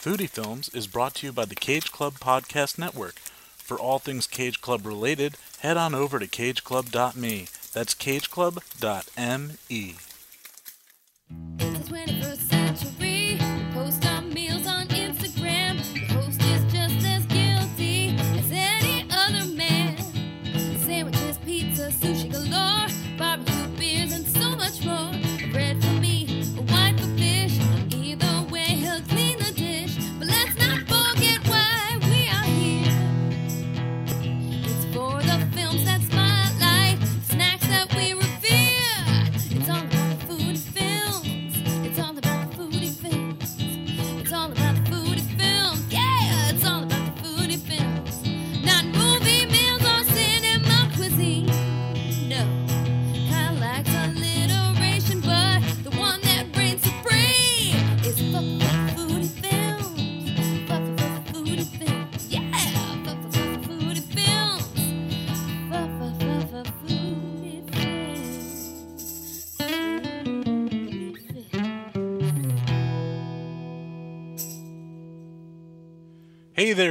Foodie Films is brought to you by the Cage Club Podcast Network. For all things Cage Club related, head on over to cageclub.me. That's cageclub.me.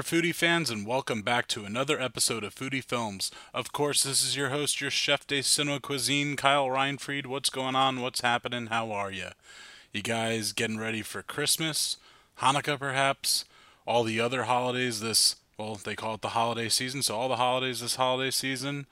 foodie fans, and welcome back to another episode of Foodie Films. Of course, this is your host, your chef de cinema cuisine, Kyle Reinfried. What's going on? What's happening? How are you? You guys getting ready for Christmas, Hanukkah, perhaps? All the other holidays this, well, they call it the holiday season, so all the holidays this holiday season.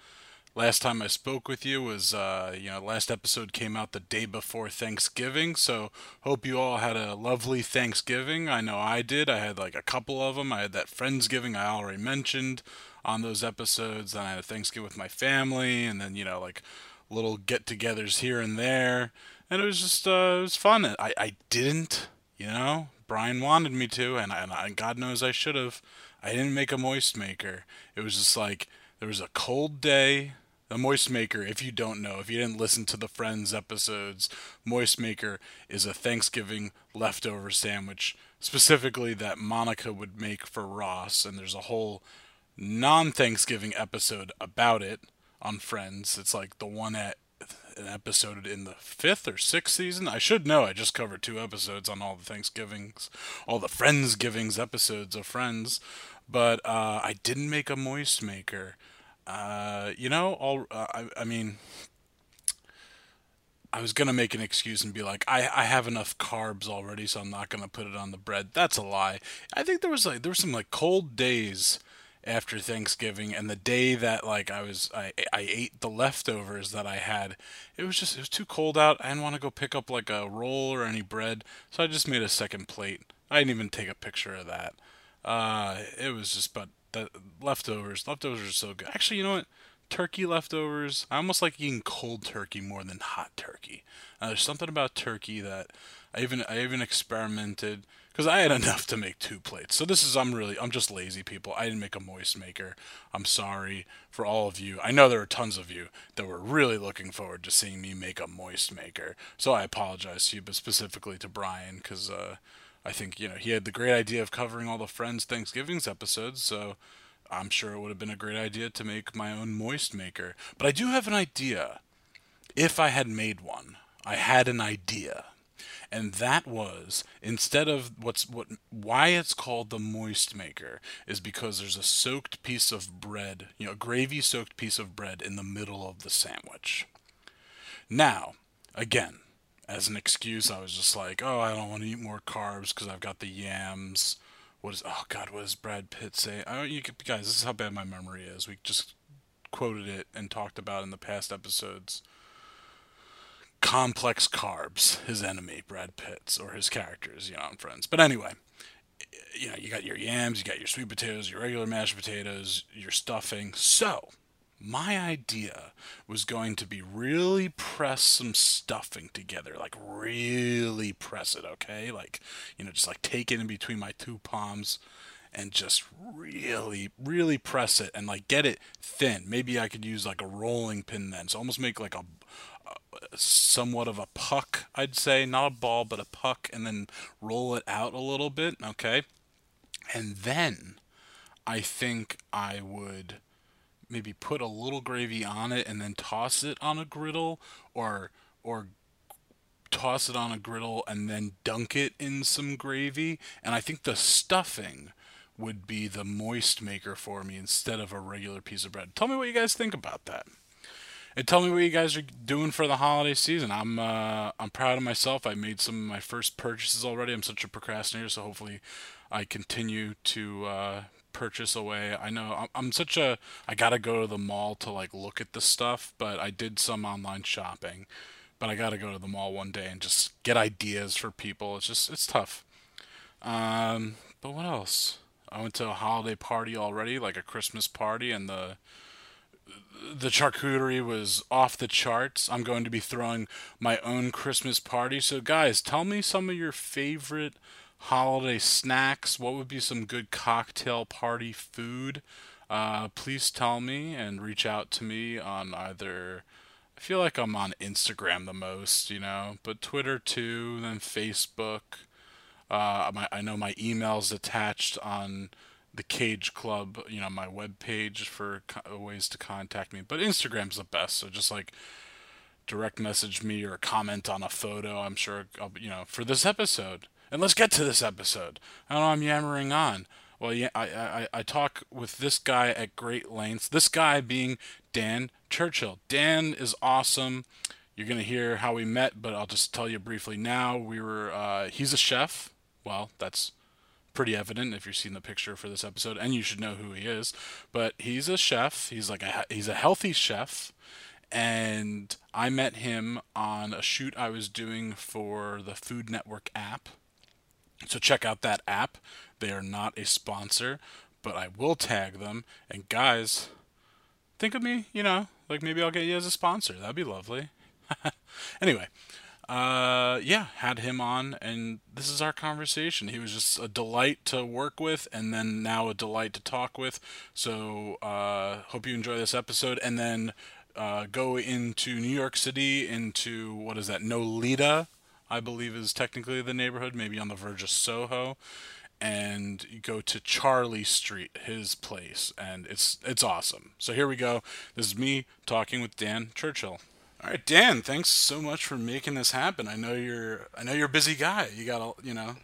Last time I spoke with you was, uh, you know, last episode came out the day before Thanksgiving. So hope you all had a lovely Thanksgiving. I know I did. I had like a couple of them. I had that Friendsgiving I already mentioned on those episodes. Then I had a Thanksgiving with my family, and then you know like little get-togethers here and there. And it was just, uh, it was fun. I, I didn't, you know, Brian wanted me to, and, I, and I, God knows I should have. I didn't make a moist maker. It was just like there was a cold day. A moist maker, if you don't know, if you didn't listen to the Friends episodes, moist maker is a Thanksgiving leftover sandwich, specifically that Monica would make for Ross. And there's a whole non Thanksgiving episode about it on Friends. It's like the one at an episode in the fifth or sixth season. I should know. I just covered two episodes on all the Thanksgivings, all the Friendsgivings episodes of Friends, but uh, I didn't make a moist maker. Uh, you know, all uh, I, I mean, I was gonna make an excuse and be like, I, I have enough carbs already, so I'm not gonna put it on the bread. That's a lie. I think there was like there were some like cold days after Thanksgiving, and the day that like I was I I ate the leftovers that I had, it was just it was too cold out. I didn't want to go pick up like a roll or any bread, so I just made a second plate. I didn't even take a picture of that. Uh, it was just but the leftovers leftovers are so good. Actually, you know what? Turkey leftovers. I almost like eating cold turkey more than hot turkey. Uh, there's something about turkey that I even I even experimented because I had enough to make two plates. So this is I'm really I'm just lazy people. I didn't make a moist maker. I'm sorry for all of you. I know there are tons of you that were really looking forward to seeing me make a moist maker. So I apologize to you, but specifically to Brian because uh, I think you know he had the great idea of covering all the Friends Thanksgivings episodes. So I'm sure it would have been a great idea to make my own moist maker. But I do have an idea. If I had made one, I had an idea. And that was instead of what's what why it's called the moist maker is because there's a soaked piece of bread, you know, a gravy soaked piece of bread in the middle of the sandwich. Now, again, as an excuse, I was just like, oh, I don't want to eat more carbs because I've got the yams. What is? Oh God, what does Brad Pitt say? I don't, you guys, this is how bad my memory is. We just quoted it and talked about in the past episodes. Complex carbs, his enemy, Brad Pitt's, or his characters, you know, on Friends. But anyway, you know, you got your yams, you got your sweet potatoes, your regular mashed potatoes, your stuffing. So, my idea was going to be really press some stuffing together, like really press it, okay? Like, you know, just like take it in between my two palms and just really, really press it and like get it thin. Maybe I could use like a rolling pin then, so almost make like a, a somewhat of a puck, I'd say, not a ball, but a puck, and then roll it out a little bit, okay? And then I think I would maybe put a little gravy on it and then toss it on a griddle or or toss it on a griddle and then dunk it in some gravy. And I think the stuffing would be the moist maker for me instead of a regular piece of bread. Tell me what you guys think about that. And tell me what you guys are doing for the holiday season. I'm uh, I'm proud of myself. I made some of my first purchases already. I'm such a procrastinator, so hopefully I continue to uh, purchase away. I know I'm, I'm such a I gotta go to the mall to like look at the stuff, but I did some online shopping. But I gotta go to the mall one day and just get ideas for people. It's just it's tough. Um, but what else? I went to a holiday party already, like a Christmas party, and the the charcuterie was off the charts. I'm going to be throwing my own Christmas party. So, guys, tell me some of your favorite holiday snacks. What would be some good cocktail party food? Uh, please tell me and reach out to me on either. I feel like I'm on Instagram the most, you know, but Twitter too, then Facebook. Uh, my, I know my email's attached on the Cage Club, you know, my web page for co- ways to contact me. But Instagram's the best. So just like direct message me or comment on a photo. I'm sure I'll, you know for this episode. And let's get to this episode. I know I'm yammering on. Well, yeah, I, I I talk with this guy at great lengths. This guy being Dan Churchill. Dan is awesome. You're gonna hear how we met, but I'll just tell you briefly now. We were uh, he's a chef. Well, that's pretty evident if you've seen the picture for this episode, and you should know who he is. But he's a chef. He's like a he's a healthy chef, and I met him on a shoot I was doing for the Food Network app. So check out that app. They are not a sponsor, but I will tag them. And guys, think of me. You know, like maybe I'll get you as a sponsor. That'd be lovely. anyway, uh, yeah, had him on, and this is our conversation. He was just a delight to work with, and then now a delight to talk with. So, uh, hope you enjoy this episode, and then uh, go into New York City, into what is that, Nolita, I believe is technically the neighborhood, maybe on the verge of Soho. And you go to Charlie Street, his place, and it's it's awesome. So here we go. This is me talking with Dan Churchill. All right, Dan. Thanks so much for making this happen. I know you're I know you're a busy guy. You got a you know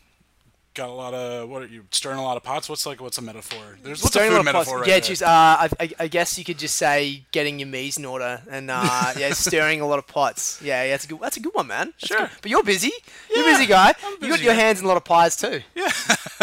got a lot of what are you stirring a lot of pots? What's like what's a metaphor? There's what's Stirring a food lot of pots. metaphor right yeah, there. just, uh, I, I, guess you could just say getting your mise in order and uh, yeah, stirring a lot of pots. Yeah, yeah, that's a good. That's a good one, man. That's Sure. good. But you're busy. You're a busy guy. I'm You got your hands in a lot of pies too. Yeah,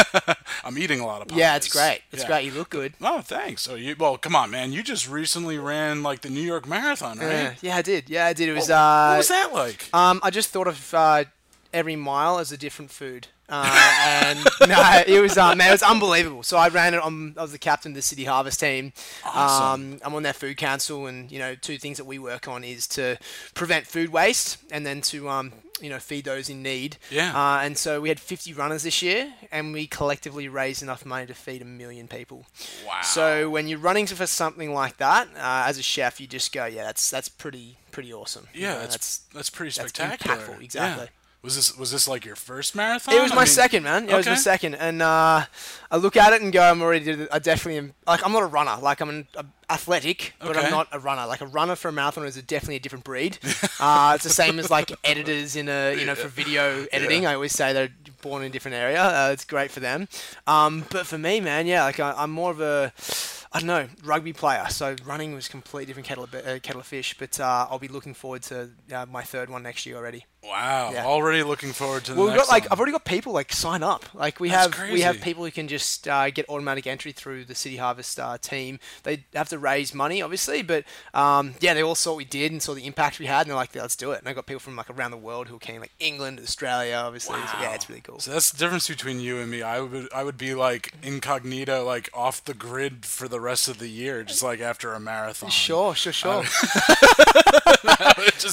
I'm eating a lot of. Pies. Yeah, it's great. It's Yeah. great. You look good. Oh, thanks. So you well, come on, man. You just recently ran like the New York Marathon, right? Yeah, yeah, I did. Yeah, I did. It was. what, uh, what was that like? Um, I just thought of uh, every mile as a different food. Uh, and no, it was uh, man, it was unbelievable. So I ran it on. I was the captain of the City Harvest team. Awesome. Um, I'm on their food council, and you know, two things that we work on is to prevent food waste, and then to um, you know, feed those in need. Yeah. Uh, and so we had 50 runners this year, and we collectively raised enough money to feed a million people. Wow. So when you're running for something like that, uh, as a chef, you just go, yeah, that's that's pretty pretty awesome. You yeah, know, that's that's pretty that's spectacular. impactful, exactly. Yeah. Was this was this like your first marathon? It was I my mean- second, man. Yeah, It was my second, and uh, I look at it and go, I'm already. Did. I definitely am. Like, I'm not a runner. Like, I'm an athletic, but Okay. I'm not a runner. Like, a runner for a marathon is a, definitely a different breed. uh, it's the same as like editors in a you know for video editing. I always say they're born in a different area. Uh, it's great for them. Um, but for me, man, yeah, like I, I'm more of a I don't know, rugby player. So running was a completely different kettle of, uh, kettle of fish. But uh, I'll be looking forward to uh, my third one next year already. Wow. Yeah. Already looking forward to the Well, we've got like one. I've already got people like sign up. Like we That's have we have people who can just uh, get automatic entry through the City Harvest uh, team. They have to raise money, obviously, but um, yeah, they all saw what we did and saw the impact we had, and they're like, let's do it. And I got people from like around the world who are keen, like England, Australia, obviously. So, yeah, it's really cool. So that's the difference between you and me. I would I would be like incognito, like off the grid for the rest of the year, just like after a marathon. Sure, sure, sure.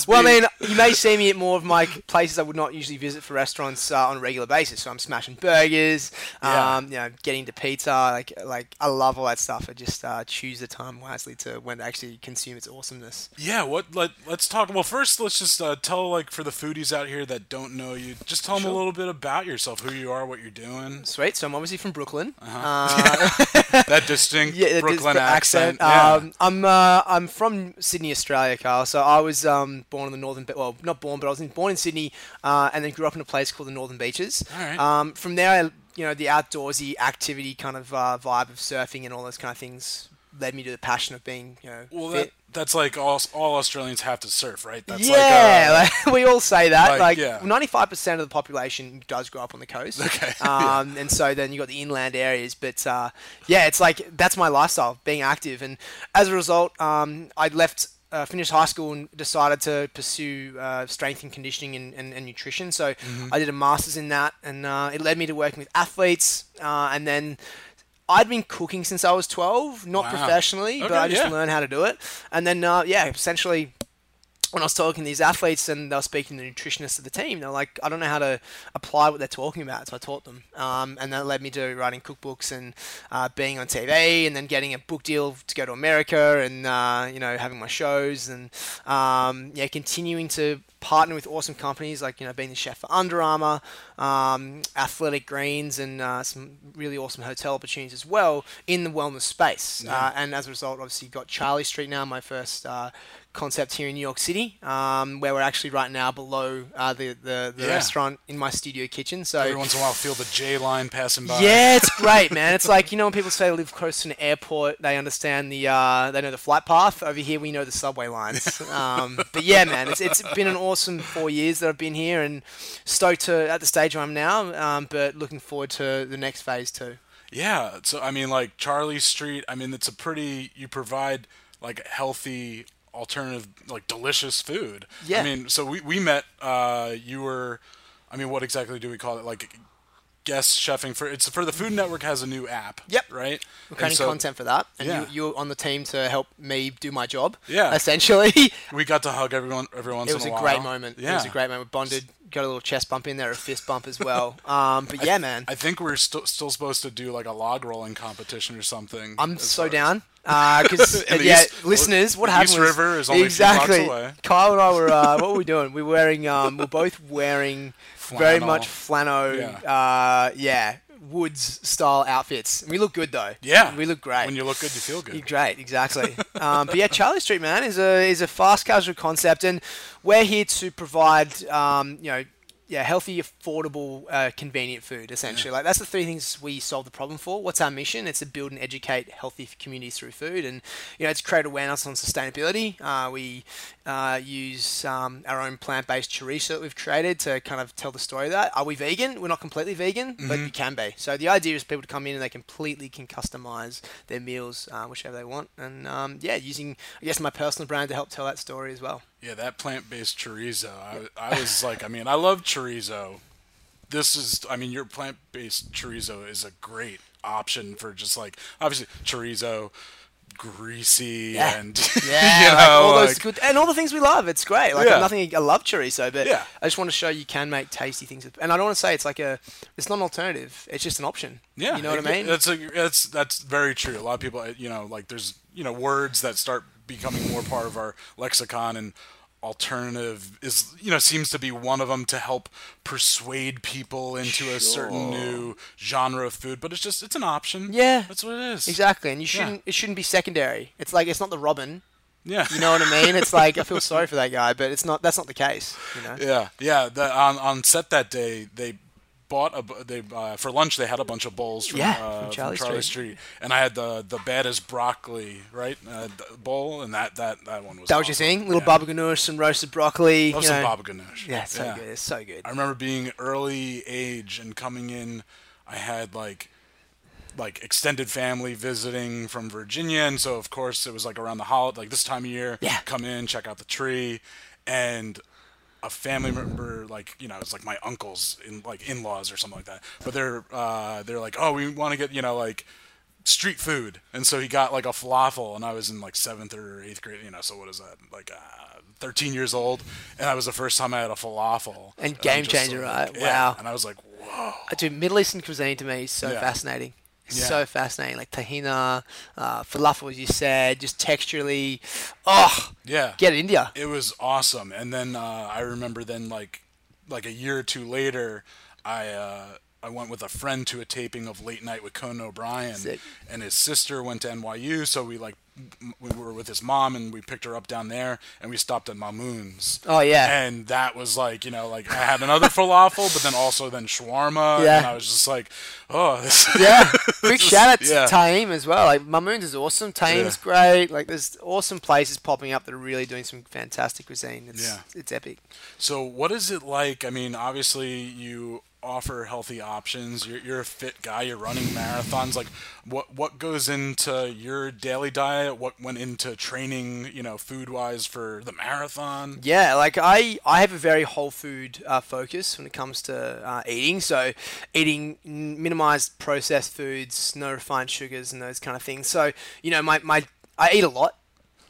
Well, I mean, you may see me at more of my places I would not usually visit for restaurants uh, on a regular basis. So I'm smashing burgers, Yeah. um, you know, getting to pizza. Like, like I love all that stuff. I just uh, choose the time wisely to when to actually consume its awesomeness. yeah. What? Let Let's talk. Well, first, let's just uh, tell like for the foodies out here that don't know you, just tell them a little bit about yourself, who you are, what you're doing. Sweet. So I'm obviously from Brooklyn. Uh-huh. that distinct Yeah, Brooklyn the accent. Yeah. Um, I'm uh, I'm from Sydney, Australia, Carl. So I was um, born in the northern, Be- well, not born, but I was in, born in Sydney, uh, and then grew up in a place called the Northern Beaches. Right. Um, from there, I, you know, the outdoorsy activity kind of uh, vibe of surfing and all those kind of things led me to the passion of being, you know, Well, fit. that, that's like all all Australians have to surf, right? That's yeah, like, uh, like, we all say that. like, Like, yeah. ninety-five percent of the population does grow up on the coast. Okay, Um, and so then you got the inland areas, but uh, yeah, it's like that's my lifestyle, being active, and as a result, um, I left. Uh, finished high school and decided to pursue uh, strength and conditioning and, and, and nutrition. So Mm-hmm. I did a master's in that, and uh, it led me to working with athletes. Uh, and then I'd been cooking since I was 12, not Wow. professionally, but I just yeah. learned how to do it. And then, uh, yeah, essentially, when I was talking to these athletes and they were speaking to the nutritionists of the team, they're like, I don't know how to apply what they're talking about, so I taught them. Um, and that led me to writing cookbooks and uh, being on TV, and then getting a book deal to go to America, and uh, you know having my shows, and um, yeah, continuing to partner with awesome companies like you know being the chef for Under Armour, um, Athletic Greens, and uh, some really awesome hotel opportunities as well in the wellness space. Uh, and as a result, obviously got Charlie Street now, my first. Uh, concept here in New York City, um, where we're actually right now below uh, the the, the Yeah. restaurant in my studio kitchen. So every once in a while, feel the J line passing by. yeah, it's great, man. It's like you know when people say they live close to an airport, they understand the uh, they know the flight path. Over here, we know the subway lines. Um, but yeah, man, it's it's been an awesome four years that I've been here, and stoked to at the stage where I'm now. Um, but looking forward to the next phase too. Yeah, so I mean, like Charlie Street. I mean, it's a pretty. You provide like healthy, alternative, like delicious food. Yeah. I mean, so we we met. Uh, you were. I mean, what exactly do we call it? Like guest chefing for it's for the Food Network has a new app. Yep. Right. We're creating so content for that, and Yeah. you, you're on the team to help me do my job. Yeah. essentially. We got to hug everyone every once It was in a a while. great moment. Yeah. It was a great moment. Bonded, got a little chest bump in there, a fist bump as well. Um, but yeah, man, I think we're still still supposed to do like a log rolling competition or something. I'm so down. Because In the yeah, East- listeners, what happened East was River is only a few blocks exactly. away. Kyle and I were uh, what were we doing? We were wearing um, we're both wearing very much flannel, Yeah. uh, yeah, woods style outfits. We look good though. Yeah. we look great. When you look good, you feel good. You're great, exactly. um, but yeah, Charlie Street Man is a is a fast casual concept, and we're here to provide um, you know. Yeah, healthy, affordable, uh, convenient food. Essentially, like that's the three things we solve the problem for. What's our mission? It's to build and educate healthy communities through food, and you know, it's create awareness on sustainability. Uh, we uh, use um, our own plant-based chorizo that we've created to kind of tell the story of that. Are we vegan? We're not completely vegan, but we can be. So the idea is people to come in and they completely can customize their meals uh, whichever they want, and um, yeah, using I guess my personal brand to help tell that story as well. Yeah, that plant-based chorizo. I, I was like, I mean, I love chorizo. This is, I mean, your plant-based chorizo is a great option for just like obviously chorizo, greasy Yeah. and Yeah, you like, know, all those like- good and all the things we love. It's great. Like Yeah. nothing. I love chorizo, but Yeah. I just want to show you can make tasty things. And I don't want to say it's like a. It's not an alternative. It's just an option. Yeah, you know what it- I mean. That's a, that's that's very true. A lot of people, uh, you know, like there's you know words that start becoming more part of our lexicon, and alternative is you know seems to be one of them to help persuade people into a certain new genre of food. But it's just it's an option. Yeah. that's what it is. Exactly, and you shouldn't. It shouldn't be secondary. It's like it's not the Robin. Yeah. You know what I mean? It's like I feel sorry for that guy, but it's not. That's not the case. You know. Yeah, yeah. The, on on set that day, they bought a they uh, for lunch. They had a bunch of bowls from, Yeah, uh, from Charlie Street. Street, and I had the the baddest broccoli right uh, bowl, and that that that one was. That was your thing? Little yeah. baba ganoush, some roasted broccoli. Love you some know. baba ganoush. Yeah, it's so good. It's so good. I remember being early age and coming in. I had like like extended family visiting from Virginia, and so of course it was like around the holiday, like this time of year. Yeah. Come in, check out the tree, and a family member, like you know, it's like my uncles in like in-laws or something like that. But they're uh, they're like, oh, we want to get you know like street food, and so he got like a falafel, and I was in like seventh or eighth grade, you know. So what is that? Like uh, thirteen years old, and that was the first time I had a falafel. And I'm game changer, like- right? yeah. Wow. And I was like, whoa. Dude, Middle Eastern cuisine to me is so Yeah. fascinating. Yeah. So fascinating. Like tahina, uh, falafel, as you said, just texturally. Oh, Yeah. get India. it was awesome and then uh, i remember then like like a year or two later i uh, i went with a friend to a taping of late night with conan o'brien Sick. and his sister went to nyu so we like we were with his mom and we picked her up down there and we stopped at Mamoun's. Oh yeah. And that was like, you know, like I had another falafel, but then also then shawarma, Yeah. and I was just like, oh, this, yeah. Quick shout out to yeah. Taim as well. Like Mamoun's is awesome. Taim's Yeah. great. Like there's awesome places popping up that are really doing some fantastic cuisine. It's Yeah. it's epic. So, what is it like? I mean, obviously, you offer healthy options. You're, you're a fit guy. You're running marathons. Like, what what goes into your daily diet? What went into training? You know, food wise for the marathon. Yeah, like I, I have a very whole food uh, focus when it comes to uh, eating. So, eating minimized processed foods, no refined sugars, and those kind of things. So, you know, my, my I eat a lot.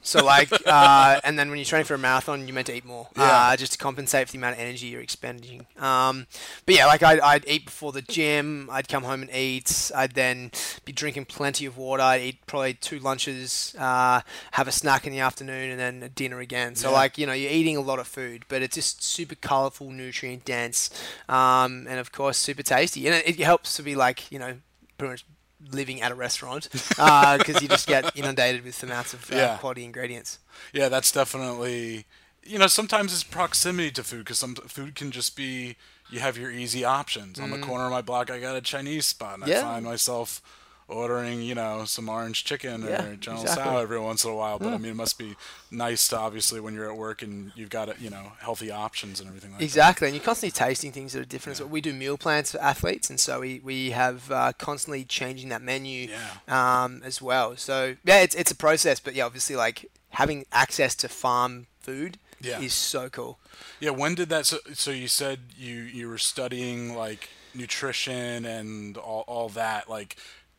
So like, uh, and then when you're training for a marathon, you're meant to eat more, Yeah. uh, just to compensate for the amount of energy you're expending. Um, but yeah, like I'd, I'd eat before the gym. I'd come home and eat. I'd then be drinking plenty of water. I'd eat probably two lunches, uh, have a snack in the afternoon, and then a dinner again. So Yeah. like, you know, you're eating a lot of food, but it's just super colorful, nutrient dense, um, and of course super tasty. And it, it helps to be like, you know, pretty much living at a restaurant because you just get inundated with amounts of uh, Yeah. quality ingredients. Yeah, that's definitely. You know, sometimes it's proximity to food because some food can just be you have your easy options. On the corner of my block, I got a Chinese spot, and I Mm. Find myself ordering, you know, some orange chicken or Yeah, General exactly. Tso every once in a while. But I mean, it must be nice to obviously when you're at work and you've got you know healthy options and everything like Exactly, and you're constantly tasting things that are different. So we do meal plans for athletes, and so we, we have uh, constantly changing that menu Yeah. um, as well. So yeah, it's it's a process, but yeah, obviously like having access to farm food Yeah. is so cool. Yeah. When did that? So, so you said you you were studying like nutrition and all all that like.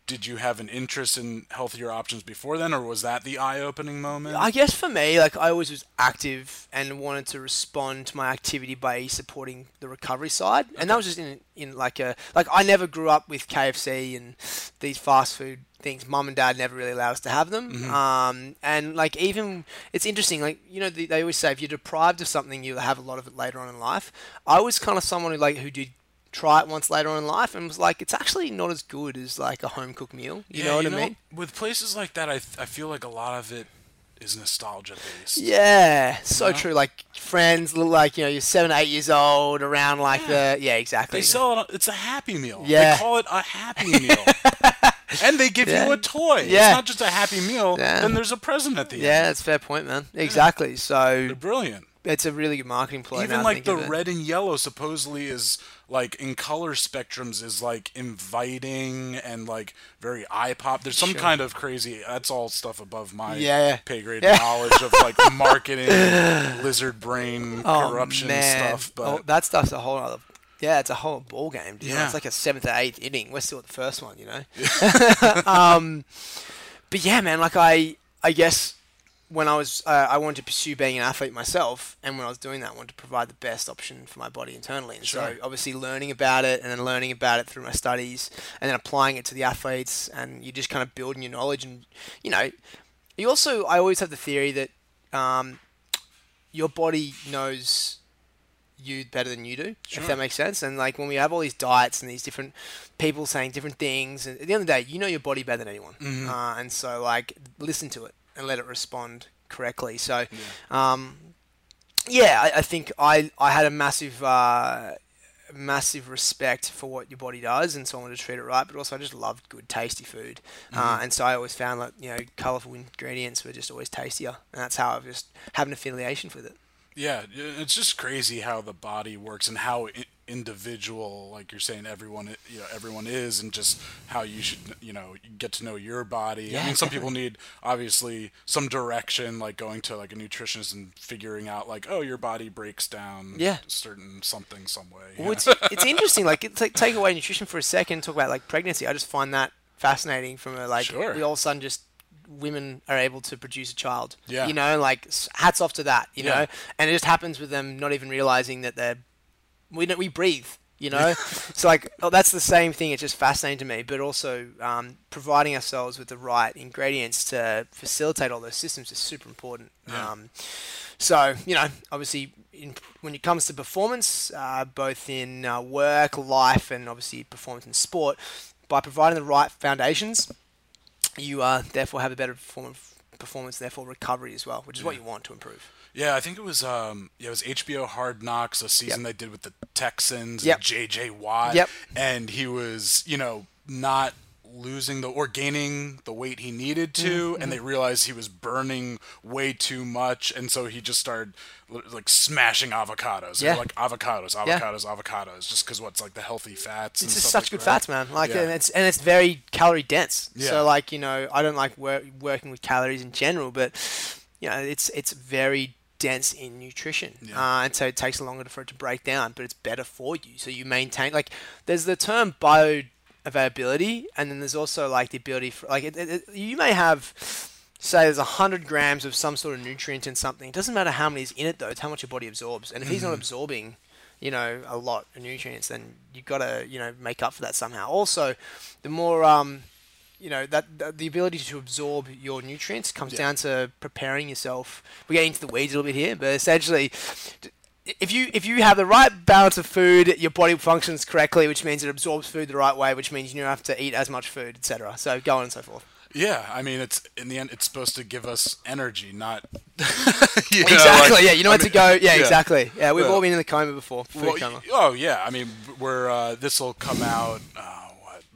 Did you have an interest in healthier options before then, or was that the eye-opening moment? I guess for me, like I always was active and wanted to respond to my activity by supporting the recovery side, and that was just in in like a like I never grew up with KFC and these fast food things. Mum and dad never really allowed us to have them, um, and like even it's interesting. Like you know, they, they always say if you're deprived of something, you'll have a lot of it later on in life. I was kind of someone who like who did try it once later on in life and was like it's actually not as good as like a home cooked meal you know what i mean With places like that, I, th- I feel like a lot of it is nostalgia based. Yeah, so know? true. Like friends, look like you know, you're seven, eight years old, around like the yeah, exactly. They sell it. It's a Happy Meal. Yeah. They call it a Happy Meal. and they give Yeah. you a toy. Yeah. It's not just a Happy Meal. Yeah. Then there's a present at the end. yeah, that's a fair point, man. Exactly. So They're brilliant. it's a really good marketing ploy. Even like the red and yellow supposedly is like in color spectrums is like inviting and like very eye pop. There's some Sure. kind of crazy. That's all stuff above my Yeah, pay grade Yeah. knowledge of like marketing, lizard brain Oh, corruption man. stuff. But oh, that stuff's a whole other. Yeah, it's a whole ball game. Dude. Yeah. It's like a seventh or eighth inning. We're still at the first one, you know. um, but yeah, man. Like I, I guess when I was, uh, I wanted to pursue being an athlete myself, and when I was doing that, I wanted to provide the best option for my body internally. And so, obviously, learning about it, and then learning about it through my studies, and then applying it to the athletes, and you just kind of building your knowledge, and you know, you also, I always have the theory that um, your body knows you better than you do, Sure. if that makes sense. And like when we have all these diets and these different people saying different things, and at the end of the day, you know your body better than anyone. Mhm. Uh, and so like listen to it and let it respond correctly. So, um, yeah, I, I think I I had a massive. Uh, massive respect for what your body does and so I wanted to treat it right but also I just loved good tasty food uh, and so I always found that you know colourful ingredients were just always tastier and that's how I've just have an affiliation with it Yeah, it's just crazy how the body works and how I- individual, like you're saying, everyone you know everyone is, and just how you should you know get to know your body. I Yeah, mean, some people need obviously some direction, like going to like a nutritionist and figuring out like, oh, your body breaks down Yeah. certain something some way. Well, it's, it's interesting. Like, it's like, take away nutrition for a second. Talk about like pregnancy. I just find that fascinating. From a like, Sure. we all of a sudden just women are able to produce a child. Yeah. You know, like hats off to that. You Yeah. know, and it just happens with them not even realizing that they're we don't we breathe. You know, so like oh, that's the same thing. It's just fascinating to me, but also um, providing ourselves with the right ingredients to facilitate all those systems is super important. Yeah. Um, so, you know, obviously, in, when it comes to performance, uh, both in uh, work, life, and obviously performance in sport, by providing the right foundations, you uh, therefore have a better perform- performance, therefore recovery as well, which is what you want to improve. Yeah, I think it was um yeah, it was HBO Hard Knocks, a season Yep. they did with the Texans, Yep. and JJ Watt. Yep. And he was, you know, not losing the or gaining the weight he needed to Mm-hmm. and they realized he was burning way too much and so he just started like smashing avocados Yeah. like avocados Yeah. avocados avocados just because what's like the healthy fats It's just such like good that. fats, man. Like, Yeah. and it's and it's very calorie dense. Yeah. So, like, you know, I don't like wor- working with calories in general, but you know, it's it's very dense in nutrition, Yeah. uh, and so it takes longer for it to break down. But it's better for you, so you maintain. Like, there's the term bioavailability, and then there's also like the ability for like it, it, you may have. Say there's 100 grams of some sort of nutrient in something. It doesn't matter how many is in it, though. It's how much your body absorbs. And if he's not absorbing you know, a lot of nutrients, then you've got to, you know, make up for that somehow. Also, the more, um, you know, that, that the ability to absorb your nutrients comes Yeah. down to preparing yourself. We're getting into the weeds a little bit here, but essentially, if you if you have the right balance of food, your body functions correctly, which means it absorbs food the right way, which means you don't have to eat as much food, etc. So go on and so forth. yeah i mean it's in the end it's supposed to give us energy not you know, exactly. like- yeah. You know I where to go. Yeah, yeah. Exactly. Yeah. We've all been in the coma before. Food Well, coma. oh yeah, I mean, we're uh, this will come out uh,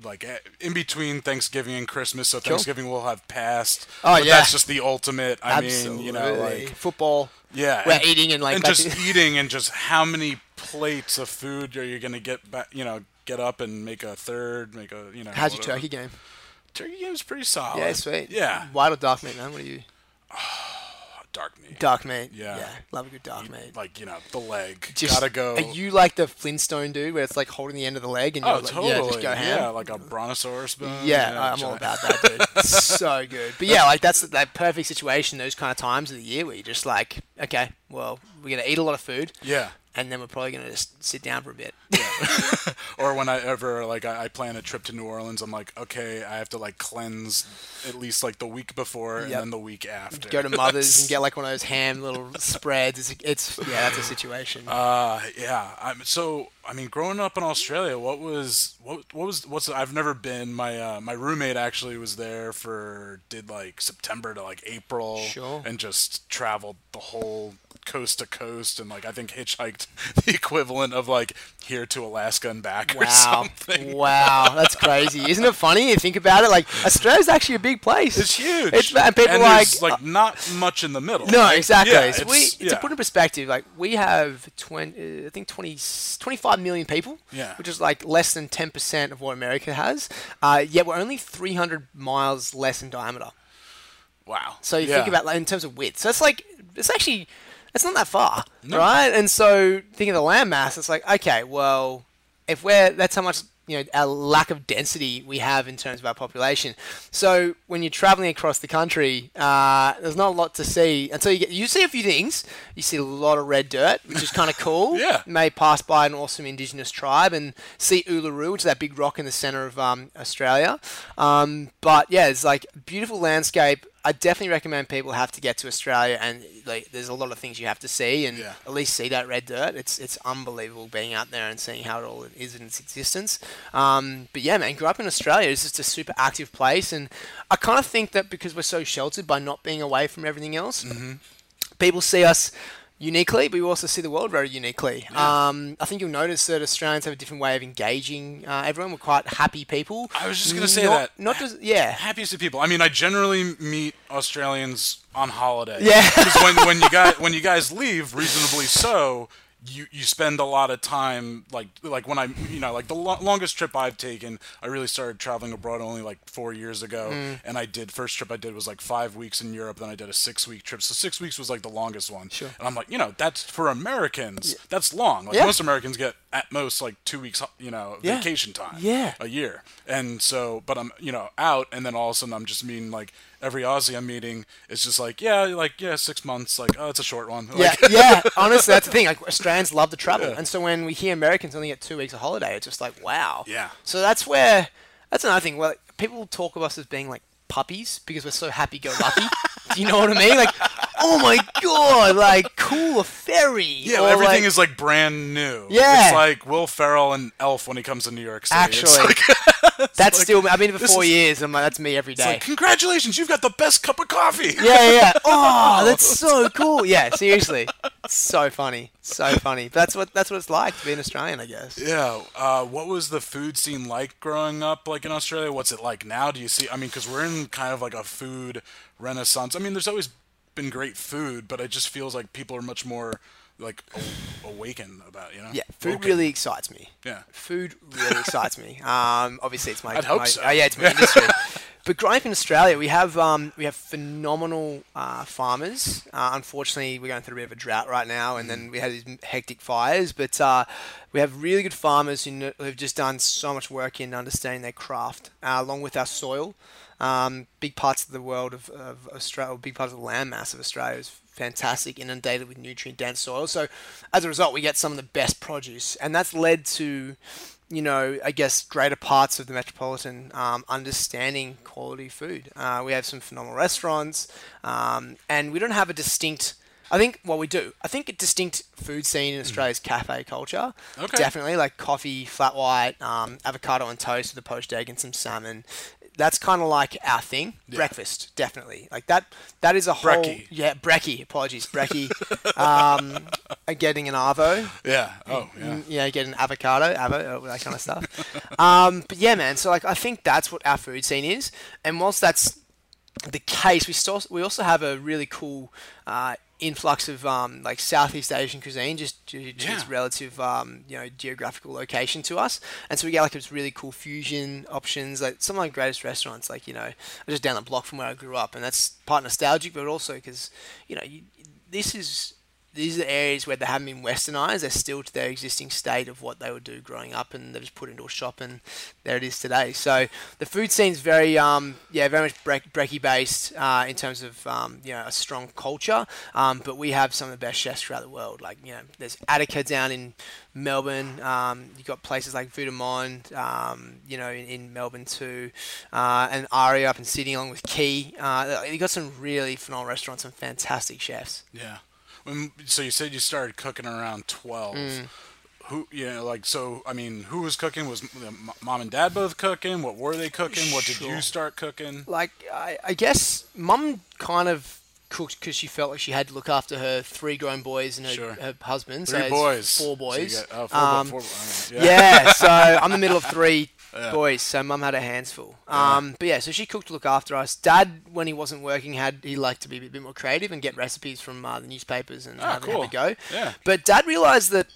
like eh, in between Thanksgiving and Christmas, so Thanksgiving will have passed. Oh, but yeah. that's just the ultimate. I Absolutely. mean, you know, like football. yeah, We're and, eating and like and just eating and just how many plates of food are you gonna get back? You know, get up and make a third, make a you know. How's your turkey game? Turkey game's pretty solid. Yeah, sweet. Yeah, White or dark meat, man? What are you? dark meat. Dark meat. Yeah. Love a good dark meat. Like you know, the leg. Just, Gotta go. Are you like the Flintstone dude, where it's like holding the end of the leg and you're Oh, like, totally. yeah, just go ham? Yeah, like a brontosaurus bone. Yeah, I'm all about that, dude. So good. But yeah, like that's that perfect situation. Those kind of times of the year where you're just like, okay, well, we're gonna eat a lot of food, Yeah. And then we're probably gonna just sit down for a bit. yeah. Or when I ever like I, I plan a trip to New Orleans, I'm like, okay, I have to like cleanse at least like the week before and then the week after. Go to Mother's and get like one of those ham little spreads. It's, it's yeah, that's a situation. Uh, yeah. I'm so. I mean, growing up in Australia, what was what what was what's I've never been. My uh, my roommate actually was there for did like September to like April, Sure. and just traveled the whole coast to coast and like I think hitchhiked the equivalent of like here to Alaska and back or Wow, something. wow, that's crazy. Isn't it funny? You think about it. Like Australia's actually a big place. It's huge. It's and people and like, like not much in the middle. No, exactly. Yeah, so we, it's- to yeah. put in perspective, like we have 20, uh, I think 20, 25 million people, Yeah. which is like less than 10% of what America has. Uh, yet we're only 300 miles less in diameter. wow. So you Yeah. think about like in terms of width. So it's like it's actually it's not that far, No. right? And so thinking of the land mass, it's like okay, well, if we're that's how much you know our lack of density we have in terms of our population. So when you're traveling across the country, uh, there's not a lot to see until you get you see a few things. You see a lot of red dirt, which is kind of cool. Yeah. You may pass by an awesome indigenous tribe and see Uluru, which is that big rock in the center of um, Australia. Um, but yeah, it's like beautiful landscape. I definitely recommend people have to get to Australia, and like, there's a lot of things you have to see, and Yeah. at least see that red dirt. It's it's unbelievable being out there and seeing how it all is in its existence. Um, but yeah, man, grew up in Australia. It's just a super active place, and I kind of think that because we're so sheltered by not being away from everything else, people see us uniquely, but we also see the world very uniquely. Um, I think you'll notice that Australians have a different way of engaging uh, everyone. We're quite happy people. I was just gonna say Not- that. Not just yeah. happiest of people. I mean, I generally meet Australians on holiday. Yeah. Because when, when you guys when you guys leave, reasonably so, you you spend a lot of time like like when I you know like the lo- longest trip I've taken. I really started traveling abroad only like four years ago, Mm. and I did first trip I did was like five weeks in Europe. Then I did a six week trip. So six weeks was like the longest one. Sure. And I'm like, you know, that's for Americans. That's long. Like Yeah. most Americans get at most like two weeks, you know, Yeah. vacation time Yeah. a year. And so, but I'm, you know, out, and then all of a sudden I'm just meeting like every Aussie I'm meeting is just like, yeah, like, yeah, six months. Like, oh, it's a short one. Yeah, Like, yeah. Honestly, that's the thing. Like Australians love to travel, Yeah. and so when we hear Americans only get two weeks of holiday, it's just like wow. Yeah. So that's where that's another thing. Well, people talk of us as being like puppies because we're so happy-go-lucky. Do you know what I mean? Like oh my god, like cool fairy. Yeah, everything like, is like brand new. Yeah. it's like Will Ferrell and Elf when he comes to New York City. Actually, like- that's like, still. I've been here for four is- years, and like, that's me every like, congratulations, you've got the best cup of coffee. yeah, yeah. Oh, that's so cool. Yeah, seriously, so funny, so funny. That's what that's what it's like to be an Australian, I guess. Yeah. Uh, what was the food scene like growing up, like in Australia? What's it like now? Do you see? I mean, because we're in kind of like a food renaissance. I mean, there's always been great food, but it just feels like people are much more like awakened about. You know? Yeah, food Woken. really excites me. Yeah. Food really excites me. Um, obviously, it's my. I'd hope my- so. Oh, yeah, it's my industry. but growing in Australia, we have um, we have phenomenal uh, farmers. Uh, unfortunately, we're going through a bit of a drought right now, and then we had these hectic fires. But uh, we have really good farmers who who've just done so much work in understanding their craft, uh, along with our soil. Um, big parts of the world of, of Australia, big parts of the landmass of Australia is fantastic, inundated with nutrient dense soil. So as a result, we get some of the best produce, and that's led to, you know, I guess greater parts of the metropolitan um, understanding quality food. Uh, we have some phenomenal restaurants, um, and we don't have a distinct. I think what we do, I think a distinct food scene in Australia is cafe culture. Okay. Definitely, like coffee, flat white, um, avocado on toast with a poached egg and some salmon. That's kind of like our thing. Breakfast, definitely. Like that. That is a whole. Brekkie. Yeah, brekkie. Apologies, brekkie. um, getting an arvo. Yeah. Oh, yeah. Mm, yeah, get an avocado, avo, that kind of stuff. um, but yeah, man. So like, I think that's what our food scene is. And whilst that's the case, we still we also have a really cool uh, influx of um, like Southeast Asian cuisine, just due to its relative um, you know geographical location to us. And so we get like this really cool fusion options, like some of my greatest restaurants, like you know, are just down the block from where I grew up, and that's part nostalgic, but also because you know you, this is these are the areas where they haven't been westernized. They're still to their existing state of what they would do growing up, and they've just put into a shop, and there it is today. So the food scene's very, um, yeah, very much break, brekkie based uh, in terms of um, you know a strong culture. Um, but we have some of the best chefs throughout the world. Like you know, there's Attica down in Melbourne. Um, you've got places like Vue de monde, um, you know, in, in Melbourne too, uh, and Aria up in Sydney along with Quay. Uh, you've got some really phenomenal restaurants and fantastic chefs. Yeah. When, so you said you started cooking around twelve. Mm. Who, you know, like so. I mean, who was cooking? Was mom and dad both cooking? What were they cooking? What did Sure. you start cooking? like I, I guess mom kind of cooked because she felt like she had to look after her three grown boys and her, Sure. her husband. Three it's boys. four So boys. got- oh, four, Um, four, four, yeah. yeah. so I'm the middle of three Yeah. boys, so mum had her hands full. Um, but yeah, so she cooked to look after us. Dad, when he wasn't working, had he liked to be a bit more creative and get recipes from uh, the newspapers and Ah, have, cool. have a go. Yeah. But Dad realised that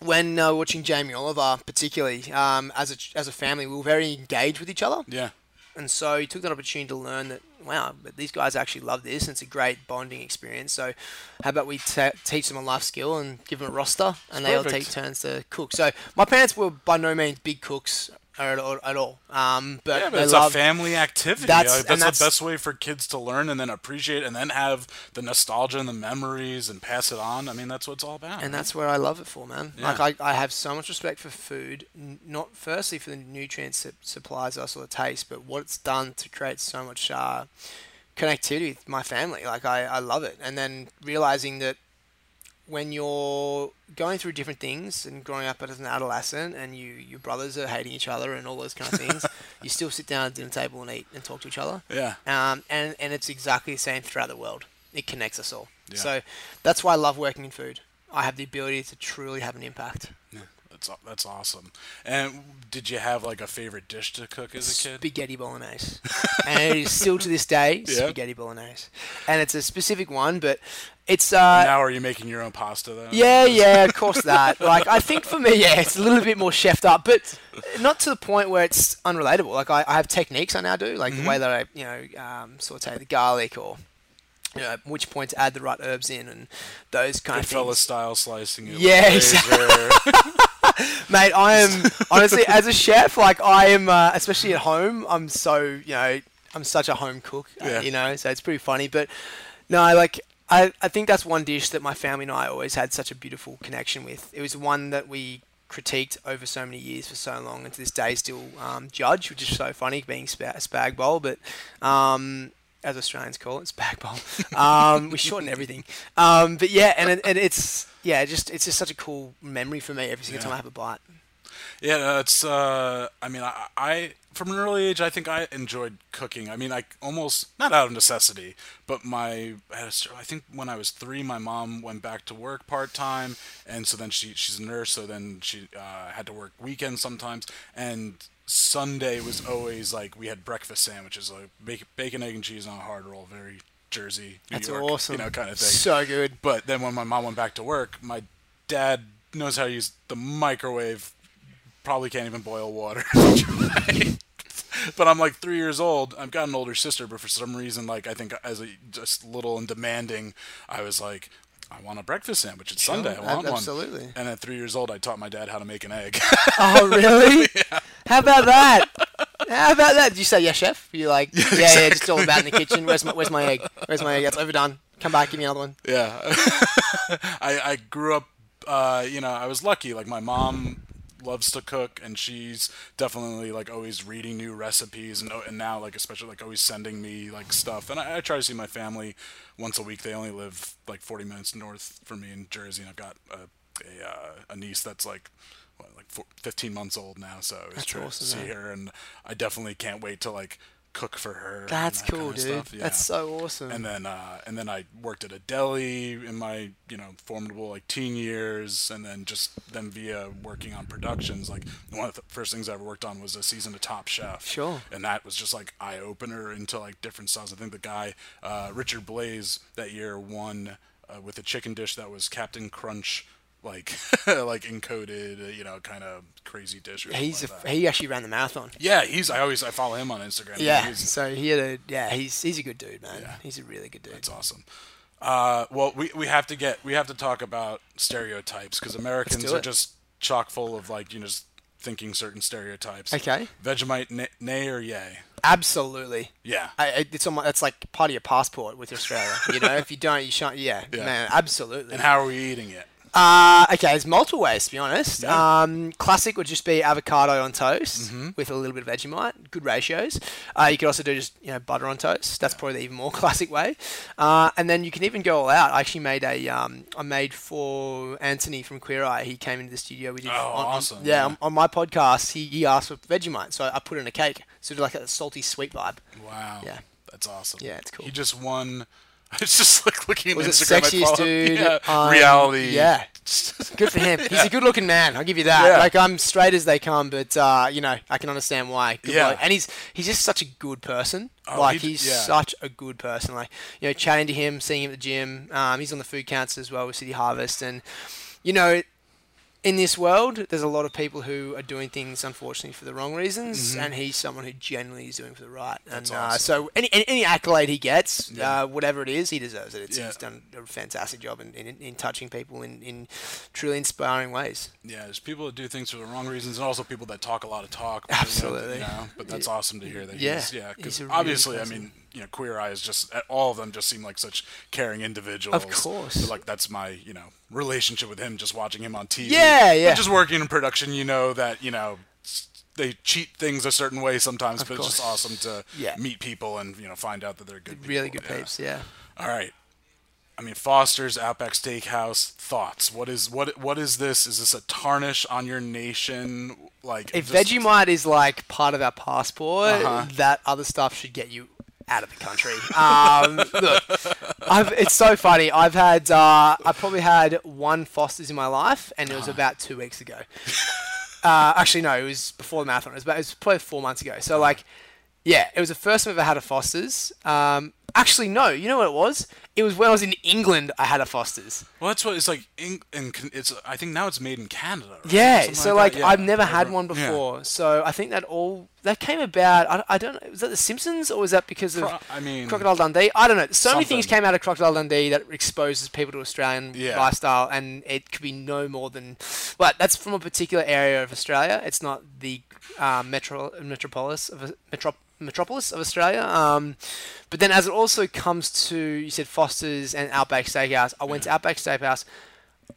when uh, watching Jamie Oliver, particularly um, as a as a family, we were very engaged with each other. Yeah. And so he took that opportunity to learn that, wow, but these guys actually love this and it's a great bonding experience. So how about we ta teach them a life skill and give them a roster and they all perfect. take turns to cook. So my parents were by no means big cooks at all. At all. Um, but Yeah, but it's love, a family activity. That's- Like, that's, that's- the best way for kids to learn and then appreciate and then have the nostalgia and the memories and pass it on. I mean, that's what it's all about. and that's where I love it for, man. Yeah. Like I, I have so much respect for food, not firstly for the nutrients it supplies us or the taste, but what it's done to create so much uh, connectivity with my family. Like I, I love it, and then realizing that when you're going through different things and growing up as an adolescent, and you your brothers are hating each other and all those kind of things, you still sit down at the dinner table and eat and talk to each other. yeah. Um, and, and it's exactly the same throughout the world. It connects us all. Yeah. So that's why I love working in food. I have the ability to truly have an impact. Yeah, that's that's awesome. And did you have like a favorite dish to cook as a kid? Spaghetti bolognese. and it is still to this day spaghetti bolognese. And it's a specific one, but it's. Uh, now are you making your own pasta though? Yeah, yeah, of course that. Like, I think for me, yeah, it's a little bit more chefed up, but not to the point where it's unrelatable. Like, I, I have techniques I now do, like Mm-hmm. the way that I, you know, um, saute the garlic or, you know, which point to add the right herbs in and those kind of Goodfellas things. style slicing it. Yeah, razor. Mate, I am honestly as a chef, like I am, uh, especially at home. I'm so you know, I'm such a home cook. uh, you know, so it's pretty funny. But no, like I, I think that's one dish that my family and I always had such a beautiful connection with. It was one that we critiqued over so many years for so long, and to this day still um, judge, which is so funny being spa- spag bowl. But um, as Australians call it. It's bag bowl. Um, we shorten everything. Um, but yeah, and, it, and it's yeah, just it's just such a cool memory for me every single Yeah. time I have a bite. Yeah, no, it's. Uh, I mean, I, I from an early age, I think I enjoyed cooking. I mean, I almost not out of necessity, but my I had a st- I think when I was three, my mom went back to work part time, and so then she she's a nurse, so then she uh, had to work weekends sometimes, and Sunday was always like we had breakfast sandwiches, like bacon, bacon egg and cheese on a hard roll, very Jersey, New That's York, awesome. you know, kind of thing. So good. But then when my mom went back to work, my dad knows how to use the microwave. Probably can't even boil water. but I'm like three years old. I've got an older sister, but for some reason, like I think as a just little and demanding, I was like, I want a breakfast sandwich. It's Sunday. I want one. absolutely. And at three years old, I taught my dad how to make an egg. Oh really? How about that? How about that? Did you say yes, chef? You like yeah, yeah, just all about in the kitchen. Where's my where's my egg? Where's my egg? That's overdone. Come back, give me another one. Yeah. I, I grew up, uh, you know, I was lucky. Like, my mom loves to cook, and she's definitely, like, always reading new recipes, and, and now, like, especially, like, always sending me, like, stuff. And I, I try to see my family once a week. They only live, like, 40 minutes north from me in Jersey, and I've got a, a, uh, a niece that's, like, what, like four, 15 months old now, so it's That's trying awesome, to see man. her, and I definitely can't wait to, like, cook for her. That's that cool, kinda dude. stuff. Yeah That's so awesome. and then uh, and then I worked at a deli in my you know formidable like teen years, and then just then via working on productions, like one of the first things I ever worked on was a season of Top Chef. Sure. And that was just like eye opener into like different styles. I think the guy uh, Richard Blais that year won uh, with a chicken dish that was Captain Crunch. Like, like encoded, uh, you know, kind of crazy dish. Or he's something a, he actually ran the marathon. yeah, he's. I always I follow him on Instagram. Yeah, he's, so he had a yeah. He's he's a good dude, man. Yeah. He's a really good dude. It's awesome. Uh, well, we, we have to get we have to talk about stereotypes because Americans are just chock full of like you know just thinking certain stereotypes. Okay. Vegemite, nay, nay or yay? Absolutely. Yeah. I, it's on my, that's like part of your passport with Australia. You know, if you don't, you shan't. Yeah, Yeah. man, absolutely. and how are we eating it? Uh, okay, there's multiple ways to be honest. Yeah. Mm-hmm. Um, classic would just be avocado on toast with a little bit of Vegemite. Good ratios. Uh, you could also do just you know butter on toast. That's probably the even more classic way. Uh, and then you can even go all out. I actually made a um, I made for Anthony from Queer Eye. He came into the studio. We did Oh, on, on- awesome, yeah, yeah. On, on my podcast, he, he asked for Vegemite, so I put it in a cake. sort of like a salty sweet vibe. Wow. Yeah. That's awesome. Yeah, it's cool. He just won. It's just like looking at Was it Instagram. I sexiest dude? Yeah. Um, reality. yeah. Good for him. He's a good-looking man. I'll give you that. Yeah. Like I'm straight as they come, but uh, you know I can understand why. Good Yeah. bloke. and he's he's just such a good person. Oh, like he's yeah. such a good person. Like you know, chatting to him, seeing him at the gym. Um, he's on the food counts as well with City Harvest, and you know. In this world, there's a lot of people who are doing things, unfortunately, for the wrong reasons, and he's someone who generally is doing for the right. And Mm-hmm. That's uh, awesome. so, any, any accolade he gets, Yeah. uh, whatever it is, he deserves it. It's, Yeah. He's done a fantastic job in, in, in touching people in, in truly inspiring ways. Yeah, there's people that do things for the wrong reasons, and also people that talk a lot of talk. but, you know, Absolutely. You know, but that's awesome to hear that. Yeah, he's, yeah. Because really obviously, I mean, you know, Queer Eye is just all of them just seem like such caring individuals. Of course. But, like that's my you know relationship with him. Just watching him on TV. Yeah, yeah. But just working in production, you know that you know. They cheat things a certain way sometimes, of but it's just awesome to Yeah. meet people and you know find out that they're good. Really people. good Yeah. yeah. All right. I mean, Foster's Outback Steakhouse. Thoughts? What is what? What is this? Is this a tarnish on your nation? Like If just- Vegemite is like part of our passport, Uh-huh. that other stuff should get you out of the country. Um, look, I've, it's so funny. I've had, uh, I probably had one Foster's in my life, and it was about two weeks ago. Uh, actually, no, it was before the marathon. It was, about, it was probably four months ago. So, like, yeah, it was the first time I've ever had a Foster's. Um, actually, no, you know what it was? It was when I was in England. I had a Foster's. Well, that's what it's like. In, in it's. I think now it's made in Canada. Right? Yeah, Something so like that. Yeah, I've never had one Yeah. before. So I think that all that came about. I, I don't know. Was that The Simpsons or was that because of Pro- I mean, Crocodile Dundee? I don't know. So many things came out of Crocodile Dundee that exposes people to Australian Yeah. lifestyle, and it could be no more than. But that's from a particular area of Australia. It's not the uh, metro metropolis of metro, metropolis of Australia. Um, but then, as it also comes to you said Foster's and Outback Steakhouse, I went to Outback Steakhouse.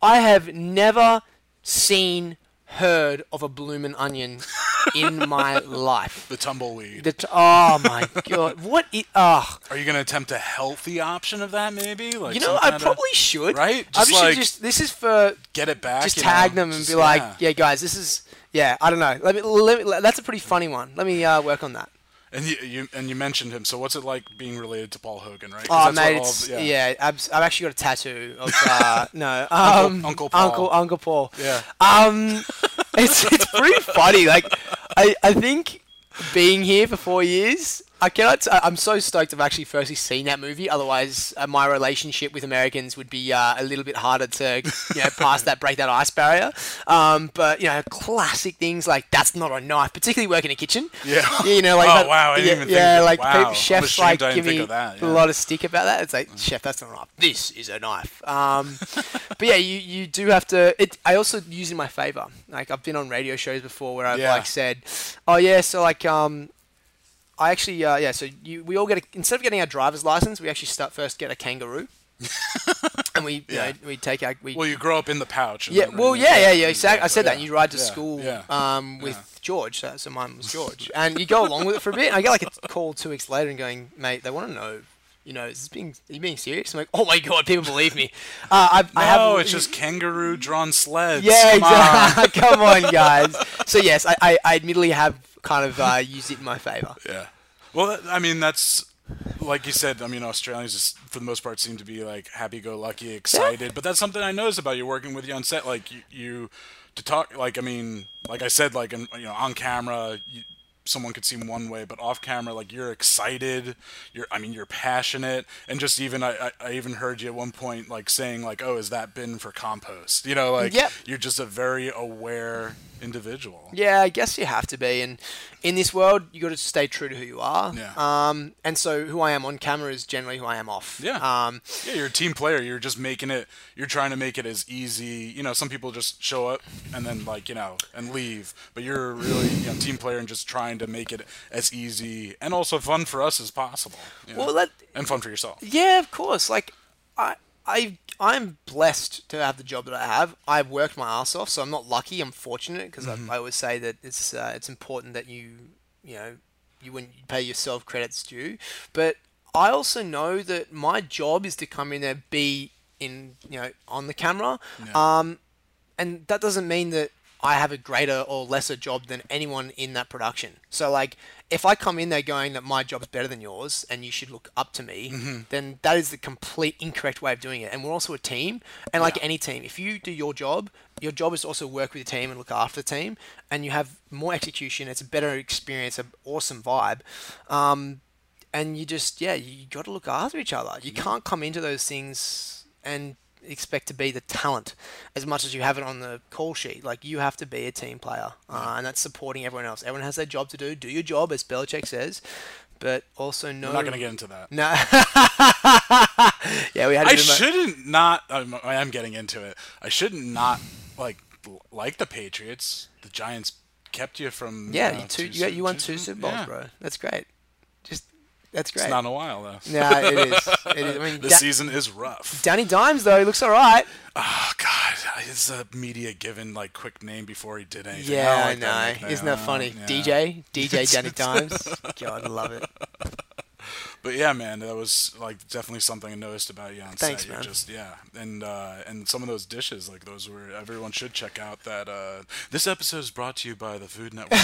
I have never seen, heard of a bloomin' onion in my life. The tumbleweed. The t- oh my god, what? I- oh, Are you gonna attempt a healthy option of that? Maybe like you know, I probably should. right? I Just should like- just. This is for get it back. just tag know? them and Just- be like, yeah. yeah. guys, this is. Yeah, I don't know. Let me. Let me. That's a pretty funny one. Let me uh, work on that. And you, you and you mentioned him. So what's it like being related to Paul Hogan, right? Oh, mate, all of- yeah, abs- I've actually got a tattoo of uh, no Uncle- um, Uncle Paul. Uncle Uncle Paul. Yeah. Um, it's it's pretty funny. Like, I I think being here for four years, I cannot. T- I'm so stoked I've actually firstly seen that movie. Otherwise, uh, my relationship with Americans would be uh, a little bit harder to you know pass that break that ice barrier. Um, but you know, classic things like that's not a knife, particularly working in a kitchen. Yeah. You know, like Oh, that- wow, I didn't yeah, even think yeah, of that. like Wow, people, chefs like give me that, a lot of stick about that. It's like, chef, that's not a knife. This is a knife. Um, but yeah, you, you do have to. It. I also use in my favor. Like I've been on radio shows before where I've Yeah. like said, oh yeah, so like um. I actually, uh, yeah. So you, we all get a, instead of getting our driver's license, we actually start first get a kangaroo, and we, you know, we take our, we, Well, you grow up in the pouch. yeah, well, yeah, yeah, yeah. Exactly. I said that. And you ride to Yeah, school Yeah. um, with George. So, so mine was George. And you go along with it for a bit. And I get like a call two weeks later and going, mate, they want to know. You know, is this being are you being serious? I'm like, oh my god, people believe me. Uh, I, I have. No, it's just kangaroo drawn sleds. yeah, Come on. Come on, guys. So yes, I, I, I admittedly have kind of uh, used it in my favor. Yeah. Well, I mean, that's like you said. I mean, Australians just, for the most part seem to be like happy-go-lucky, excited. But that's something I noticed about you working with you on set. Like you, you to talk. Like I mean, like I said, like in, you know, on camera. You, Someone could seem one way, but off camera, like you're excited. You're, I mean, you're passionate, and just even I, I, I even heard you at one point like saying like, "Oh, is that bin for compost?" You know, like Yep. you're just a very aware individual. Yeah, I guess you have to be, and in this world, you got to stay true to who you are. Yeah. Um, and so who I am on camera is generally who I am off. Yeah. Um, Yeah, you're a team player. You're just making it. You're trying to make it as easy. You know, some people just show up and then like you know and leave, but you're really you know team player and just trying to make it as easy and also fun for us as possible. you know, well, that and fun for yourself. Yeah, of course. Like, I, I, I'm blessed to have the job that I have. I've worked my ass off, so I'm not lucky. I'm fortunate because I, I always say that it's uh, it's important that you, you know, you when you pay yourself credits due. But I also know that my job is to come in there, be in, you know, on the camera. Um, and that doesn't mean that I have a greater or lesser job than anyone in that production. So like if I come in there going that my job's better than yours and you should look up to me, Mm-hmm. then that is the complete incorrect way of doing it. And we're also a team, and like Yeah. any team, if you do your job, your job is to also work with the team and look after the team, and you have more execution. It's a better experience, an awesome vibe. Um, and you just yeah, you got to look after each other. You can't come into those things and expect to be the talent as much as you have it on the call sheet. Like you have to be a team player, uh, and that's supporting everyone else. Everyone has their job to do. Do your job, as Belichick says, but also know. We're not going to get into that. No. yeah, we had. a I bit of a- shouldn't not. I'm, I am getting into it. I shouldn't not like like the Patriots. The Giants kept you from. Yeah, uh, you two. two You, you won two Super Bowls, yeah. bro. That's great. That's great. It's not in a while though. yeah, it is. It is. I mean, The Da- season is rough. Danny Dimes though, he looks all right. Oh God, is a media given like quick name before he did anything? Yeah, I, I like that know. nickname. Isn't that oh, funny? Yeah. DJ, DJ Danny Dimes. God, I love it. But yeah, man, that was like definitely something I noticed about you on Thanks, set. You're. Just yeah, and uh, and some of those dishes, like those were everyone should check out. That uh, this episode is brought to you by the Food Network.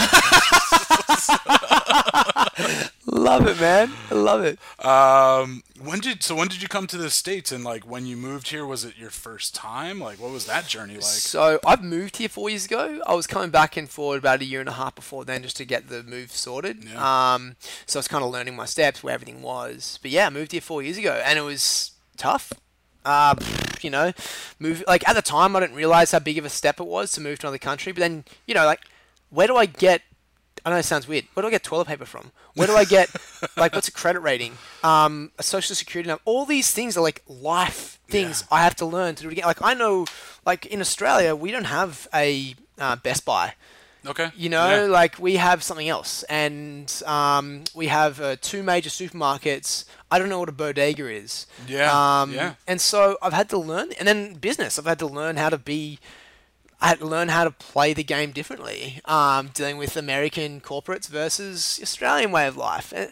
Love it, man. I love it. um, when did so when did you come to the states and like when you moved here? Was it your first time? Like what was that journey like? So I've moved here four years ago. I was coming back and forward about a year and a half before then just to get the move sorted. Yeah. Um, so I was kind of learning my steps where everything was. But yeah, I moved here four years ago and it was tough. Uh, you know, move like at the time I didn't realize how big of a step it was to move to another country. But then you know, like, where do I get? I know it sounds weird. Where do I get toilet paper from? Where do I get like what's a credit rating? Um, a social security number. All these things are like life things Yeah. I have to learn to do it again. Like I know, like in Australia, we don't have a uh, Best Buy. Okay, You know, Yeah. like we have something else, and um, we have uh, two major supermarkets. I don't know what a bodega is. Yeah, Um, yeah. And so I've had to learn, and then business. I've had to learn how to be I had to learn how to play the game differently, um, dealing with American corporates versus Australian way of life. And,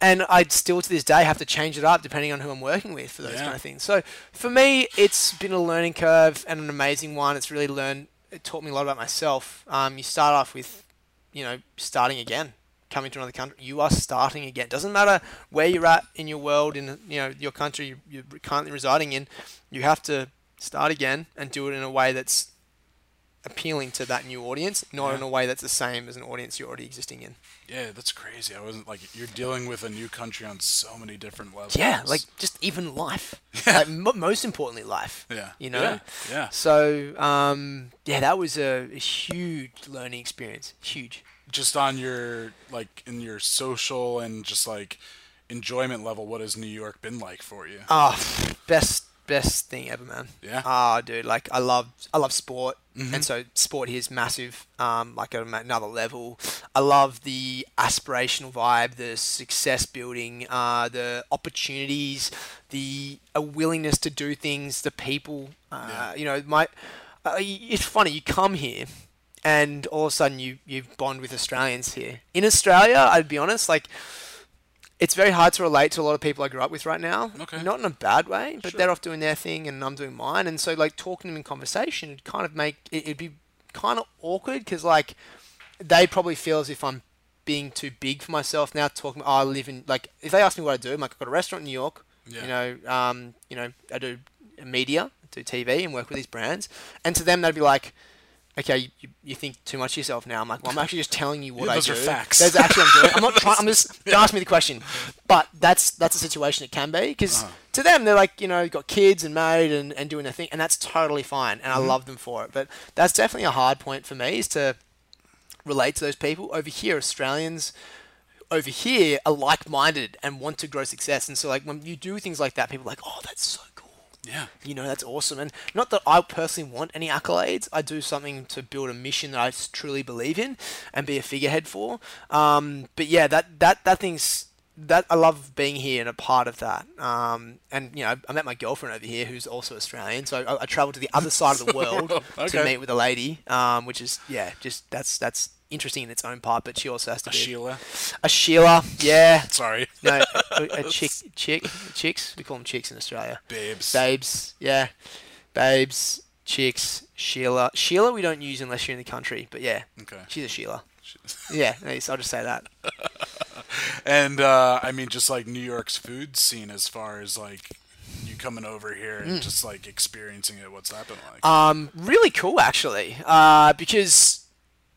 and I still to this day have to change it up depending on who I'm working with for those Yeah. kind of things. So for me, it's been a learning curve and an amazing one. It's really learned. It taught me a lot about myself. Um, you start off with, you know, starting again, coming to another country. You are starting again. Doesn't matter where you're at in your world, in you know your country you're currently residing in. You have to start again and do it in a way that's appealing to that new audience, not Yeah. in a way that's the same as an audience you're already existing in. Yeah, that's crazy. I wasn't like you're dealing with a new country on so many different levels. Yeah, like just even life. Like mo most importantly, life. yeah, You know. yeah, yeah. So um, yeah, that was a, a huge learning experience. Huge. Just on your like in your social and just like enjoyment level, what has New York been like for you? Oh, best best thing ever, man. Yeah. Ah, dude, like I love I love sport, and so sport here is massive. Um, like at another level. I love the aspirational vibe, the success building, uh, the opportunities, the a willingness to do things, the people. Uh, Yeah. You know, my. Uh, it's funny. You come here. And all of a sudden, you, you bond with Australians here. In Australia, I'd be honest, like it's very hard to relate to a lot of people I grew up with right now. Okay. Not in a bad way, but Sure. they're off doing their thing and I'm doing mine. And so, like, talking to them in conversation, it'd kind of make it, it'd be kind of awkward because, like, they probably feel as if I'm being too big for myself now. Talking, oh, I live in like, if they ask me what I do, I'm like, I've got a restaurant in New York. Yeah. You know, um, you know, I do media, do TV, and work with these brands. And to them, they'd be like, okay, you, you think too much of yourself now. I'm like, well, I'm actually just telling you what Yeah, I those do. are facts. That's actually I'm doing. I'm not trying. I'm just don't ask me the question. But that's that's a situation it can be because Uh-huh. to them they're like you know got kids and married and, and doing their thing and that's totally fine and Mm-hmm. I love them for it. But that's definitely a hard point for me is to relate to those people over here. Australians over here are like-minded and want to grow success and so like when you do things like that people are like oh that's so Yeah, you know, that's awesome. And not that I personally want any accolades. I do something to build a mission that I truly believe in and be a figurehead for. Um, but yeah, that, that, that thing's, that I love being here and a part of that. Um, and you know, I met my girlfriend over here who's also Australian. So I, I traveled to the other side of the world Okay. to meet with a lady, um, which is, yeah, just that's, that's interesting in its own part, but she also has to be a be Sheila. a Sheila. Yeah. Sorry, No, a, a chick, chick, chicks. We call them chicks in Australia. babes. Babes, yeah. Babes, chicks, Sheila. Sheila we don't use unless you're in the country, but yeah, Okay. she's a Sheila. Yeah, I'll just say that. And uh, I mean, just like New York's food scene, as far as like you coming over here and just like experiencing it, what's that been like? Mm. Um, really cool actually, uh, because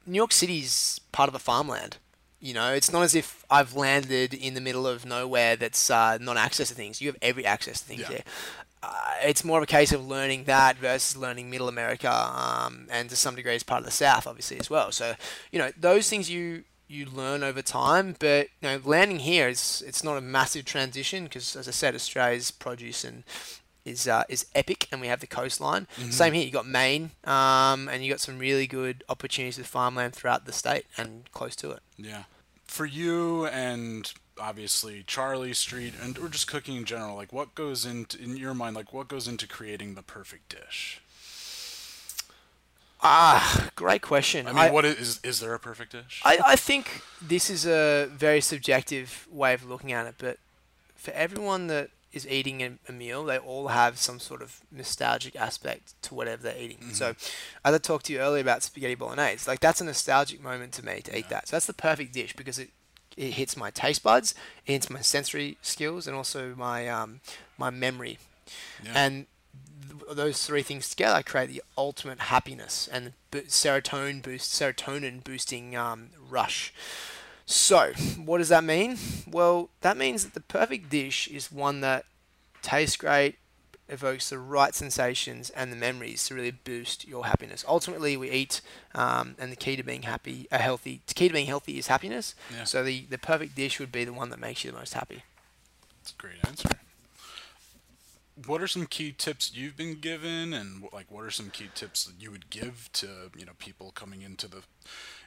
New York City's part of a farmland. You know, it's not as if I've landed in the middle of nowhere that's uh, not access to things. You have every access to things Yeah. there. Uh, it's more of a case of learning that versus learning Middle America, um, and to some degree, it's part of the South, obviously as well. So, you know, those things you you learn over time. But you know, landing here is it's not a massive transition because, as I said, Australia's produce and is uh, is epic, and we have the coastline. Same here. You got Maine, um, and you got some really good opportunities with farmland throughout the state and close to it. Yeah. For you and obviously Charley Street and or just cooking in general, like what goes into in your mind, like what goes into creating the perfect dish? Ah, great question. I mean, what is is, is there a perfect dish? I, I think this is a very subjective way of looking at it, but for everyone that is eating a, a meal, they all have some sort of nostalgic aspect to whatever they're eating. So, as I talked to you earlier about spaghetti bolognese, like that's a nostalgic moment to me to eat that. So that's the perfect dish because it it hits my taste buds, it hits my sensory skills, and also my um, my memory. Yeah. And th- those three things together create the ultimate happiness and bo- serotonin boost, serotonin boosting um, rush. So, what does that mean? Well, that means that the perfect dish is one that tastes great, evokes the right sensations and the memories to really boost your happiness. Ultimately, we eat, um, and the key to being happy, a healthy, the key to being healthy is happiness. Yeah. So the the perfect dish would be the one that makes you the most happy. That's a great answer. What are some key tips you've been given, and like what are some key tips that you would give to you know people coming into the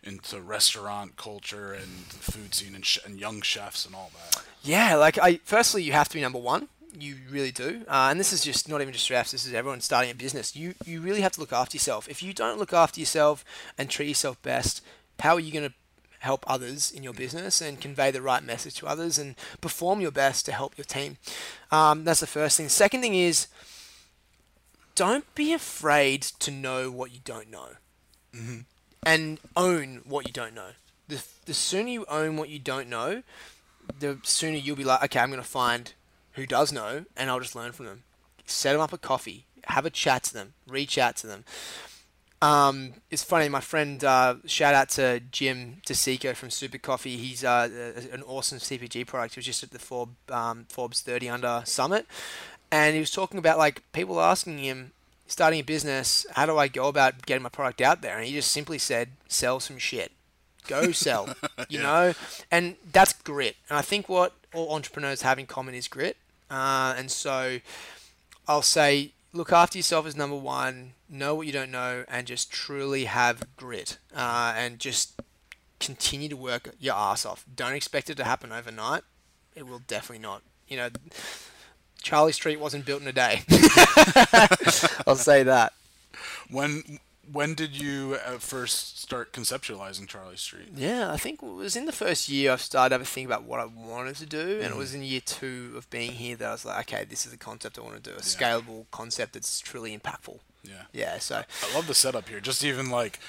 into restaurant culture and the food scene and, sh- and young chefs and all that? Yeah, like I firstly you have to be number one. You really do. Uh, and this is just not even just refs, this is everyone starting a business. You, you really have to look after yourself. If you don't look after yourself and treat yourself best, how are you going to help others in your business and convey the right message to others and perform your best to help your team? Um, that's the first thing. Second thing is don't be afraid to know what you don't know and own what you don't know. The, the sooner you own what you don't know, the sooner you'll be like, okay, I'm going to find who does know and I'll just learn from them. Set them up a coffee, have a chat to them, reach out to them. Um, it's funny, my friend, uh, shout out to Jim DeCicco from Super Coffee. He's uh, an awesome CPG product. He was just at the Forbes, um, Forbes 30 Under Summit. And he was talking about like people asking him, starting a business, how do I go about getting my product out there? And he just simply said, sell some shit. Go sell, you know? And that's grit. And I think what all entrepreneurs have in common is grit. Uh, and so I'll say, look after yourself as number one, know what you don't know, and just truly have grit. Uh, and just continue to work your ass off. Don't expect it to happen overnight. It will definitely not. You know, Charley Street wasn't built in a day. I'll say that. When when did you uh, first start conceptualizing Charley Street? Yeah, I think it was in the first year I started to think about what I wanted to do, and it was in year two of being here that I was like, okay, this is the concept I want to do, a scalable concept that's truly impactful. Yeah. Yeah, so I love the setup here. Just even like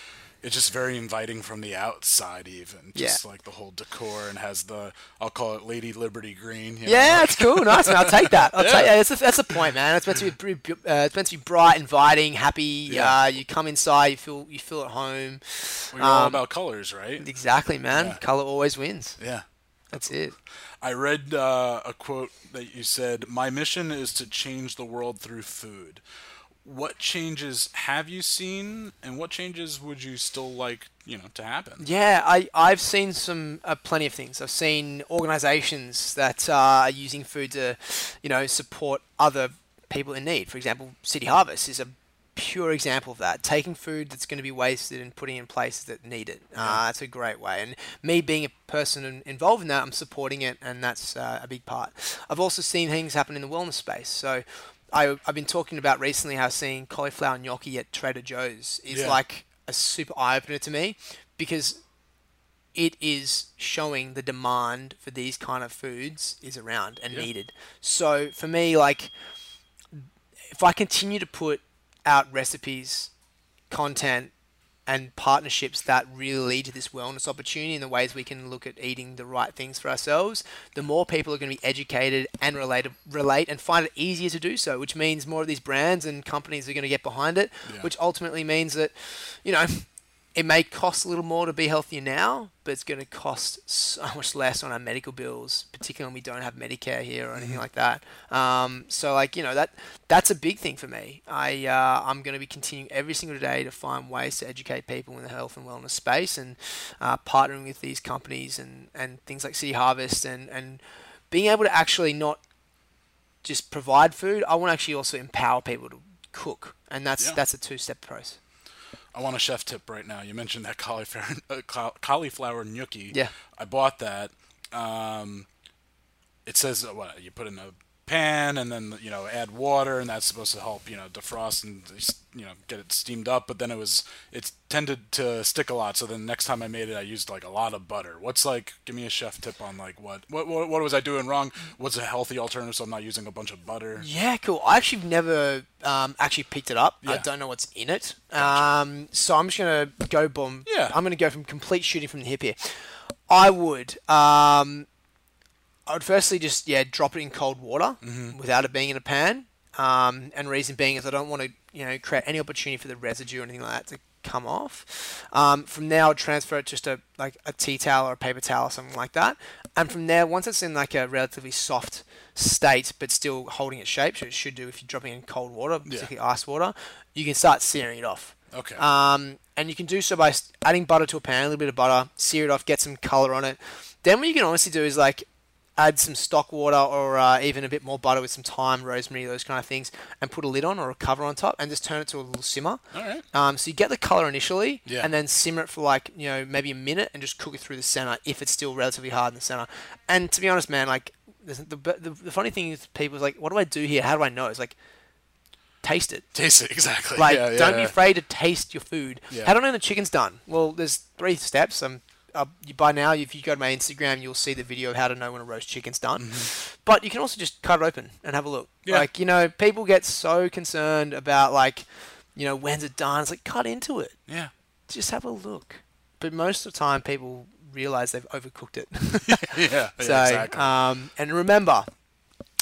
it's just very inviting from the outside even. Just like the whole decor and has the I'll call it Lady Liberty green. you know, yeah, that's cool. Nice, man. I'll take that. I'll Yeah. take. That's, the, that's the point, man. It's meant to be uh, it's meant to be bright, inviting, happy. Yeah. Uh, you come inside, you feel you feel at home. we're all um, about colors, right? Exactly, man. Yeah. Color always wins. Yeah. That's it. I read uh, a quote that you said, "My mission is to change the world through food." What changes have you seen, and what changes would you still like, you know, to happen? Yeah, I, I've seen some uh, plenty of things. I've seen organisations that uh, are using food to, you know, support other people in need. For example, City Harvest is a pure example of that. Taking food that's going to be wasted and putting it in places that need it. Uh, that's a great way. And me being a person involved in that, I'm supporting it, and that's uh, a big part. I've also seen things happen in the wellness space. So. I, I've been talking about recently how seeing cauliflower gnocchi at Trader Joe's is Yeah. like a super eye opener to me because it is showing the demand for these kind of foods is around and Yeah. needed. So for me, like, if I continue to put out recipes, content, and partnerships that really lead to this wellness opportunity and the ways we can look at eating the right things for ourselves, the more people are going to be educated and relate, relate and find it easier to do so, which means more of these brands and companies are going to get behind it, Yeah. which ultimately means that, you know, it may cost a little more to be healthier now, but it's going to cost so much less on our medical bills, particularly when we don't have Medicare here or anything like that. Um, so, like you know, that that's a big thing for me. I uh, I'm going to be continuing every single day to find ways to educate people in the health and wellness space, and uh, partnering with these companies and and things like City Harvest and and being able to actually not just provide food. I want to actually also empower people to cook, and that's Yeah. that's a two step process. I want a chef tip right now. You mentioned that cauliflower uh, caul- cauliflower gnocchi. Yeah. I bought that. Um, it says uh, what you put in a pan and then you know add water and that's supposed to help you know defrost and you know get it steamed up. But then it was it tended to stick a lot. So then next time I made it, I used like a lot of butter. What's like? Give me a chef tip on like what what what, what was I doing wrong? What's a healthy alternative so I'm not using a bunch of butter? Yeah, cool. I actually never um, actually picked it up. I don't know what's in it. Um, so I'm just gonna go boom. Yeah. I'm gonna go from complete shooting from the hip here. I would. Um, I would firstly just yeah drop it in cold water Mm-hmm. without it being in a pan. Um, and reason being is I don't want to you know create any opportunity for the residue or anything like that to come off. Um, from there, I'll transfer it just a like a tea towel or a paper towel or something like that. And from there, once it's in like a relatively soft state but still holding its shape, so it should do if you're dropping it in cold water, particularly ice water, you can start searing it off. Okay. Um, and you can do so by adding butter to a pan, a little bit of butter, sear it off, get some color on it. Then what you can honestly do is like add some stock water or uh, even a bit more butter with some thyme, rosemary, those kind of things, and put a lid on or a cover on top, and just turn it to a little simmer. All right. Um, so you get the color initially, Yeah. and then simmer it for like you know maybe a minute, and just cook it through the center if it's still relatively hard in the center. And to be honest, man, like the, the the funny thing is, people people's like, what do I do here? How do I know? It's like, taste it. Taste it exactly. Like, yeah, yeah, don't be yeah. afraid to taste your food. How do I know the chicken's done? Well, there's three steps. Um, uh, by now, if you go to my Instagram, you'll see the video of how to know when a roast chicken's done. But you can also just cut it open and have a look. Mm-hmm. Yeah. Like, you know, people get so concerned about, like, you know, when's it done? It's like, cut into it. Yeah. Just have a look. But most of the time, people realize they've overcooked it. yeah. yeah, So, exactly. um, and remember,